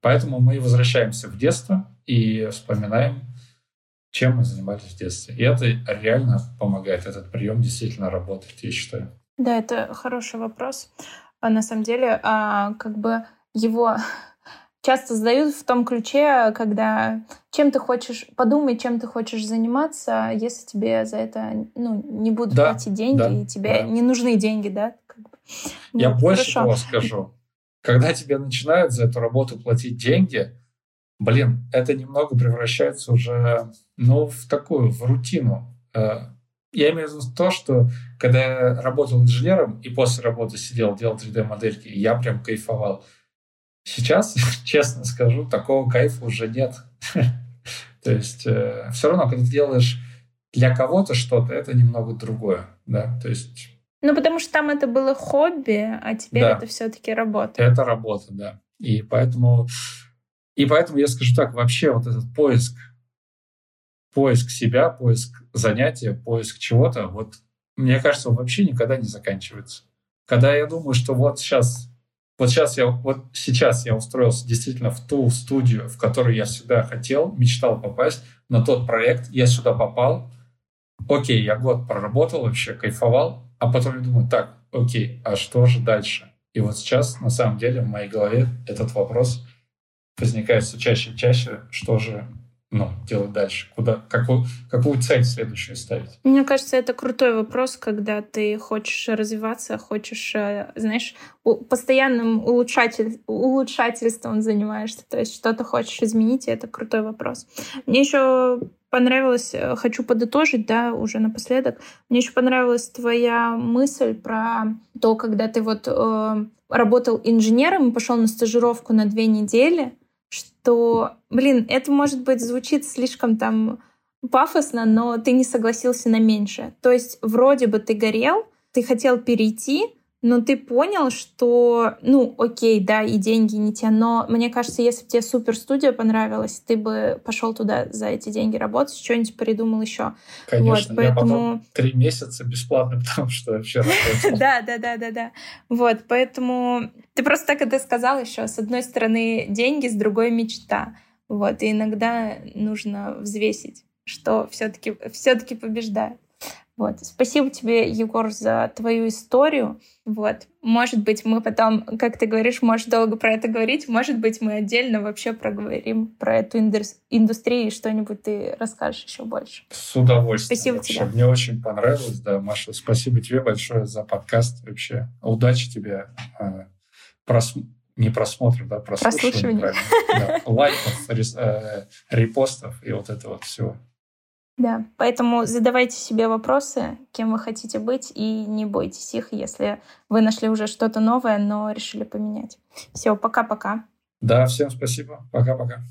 Поэтому мы возвращаемся в детство и вспоминаем, чем мы занимались в детстве. И это реально помогает. Этот прием действительно работает, я считаю. Да, это хороший вопрос. А на самом деле, а, как бы его часто задают в том ключе, когда чем ты хочешь, подумай, чем ты хочешь заниматься, если тебе за это ну, не будут да, платить деньги, да, и тебе да. не нужны деньги, да? Как бы. Я вот, больше хорошо. того скажу. Когда тебе начинают за эту работу платить деньги, блин, это немного превращается уже, ну, в такую, в рутину. Я имею в виду то, что когда я работал инженером и после работы сидел, делал 3D-модельки, я прям кайфовал. Сейчас, честно скажу, такого кайфа уже нет. То есть э, все равно, когда ты делаешь для кого-то что-то, это немного другое, да, то есть... Ну, потому что там это было хобби, а теперь да. это все-таки работа. Это работа, да. И поэтому, и поэтому я скажу так, вообще вот этот поиск, поиск себя, поиск занятия, поиск чего-то, вот мне кажется, он вообще никогда не заканчивается. Когда я думаю, что вот сейчас вот сейчас я, вот сейчас я устроился действительно в ту студию, в которую я всегда хотел, мечтал попасть, на тот проект, я сюда попал, окей, я год проработал вообще, кайфовал, а потом я думаю, так, окей, а что же дальше? И вот сейчас, на самом деле, в моей голове этот вопрос возникает все чаще и чаще, что же ну, делать дальше? Куда, какую, какую цель следующую ставить? Мне кажется, это крутой вопрос, когда ты хочешь развиваться, хочешь, э, знаешь, постоянным улучшатель, улучшательством занимаешься, то есть что-то хочешь изменить, и это крутой вопрос. Мне еще понравилось, э, хочу подытожить, да, уже напоследок, мне еще понравилась твоя мысль про то, когда ты вот э, работал инженером и пошел на стажировку на две недели, что, блин, это, может быть, звучит слишком там пафосно, но ты не согласился на меньше. То есть вроде бы ты горел, ты хотел перейти, но ты понял, что, ну, окей, да, и деньги не те, но мне кажется, если бы тебе супер студия понравилась, ты бы пошел туда за эти деньги работать, что-нибудь придумал еще. Конечно, вот, поэтому... я потом три месяца бесплатно, потому что вообще. Да, да, да, да, да. Вот, поэтому ты просто так это сказал еще. С одной стороны деньги, с другой мечта. Вот, и иногда нужно взвесить. что все-таки все-таки побеждает. Вот. Спасибо тебе, Егор, за твою историю. Вот. Может быть, мы потом, как ты говоришь, можешь долго про это говорить. Может быть, мы отдельно вообще проговорим про эту индустрию и что-нибудь ты расскажешь еще больше. С удовольствием. Спасибо вообще. тебе. Мне очень понравилось, да, Маша. Спасибо тебе большое за подкаст вообще. Удачи тебе. А, прос... Не просмотрим, да, прослушивание. Да. Лайков, э, репостов и вот это вот все. Да, поэтому задавайте себе вопросы, кем вы хотите быть, и не бойтесь их, если вы нашли уже что-то новое, но решили поменять. Все, пока-пока. Да, всем спасибо. Пока-пока.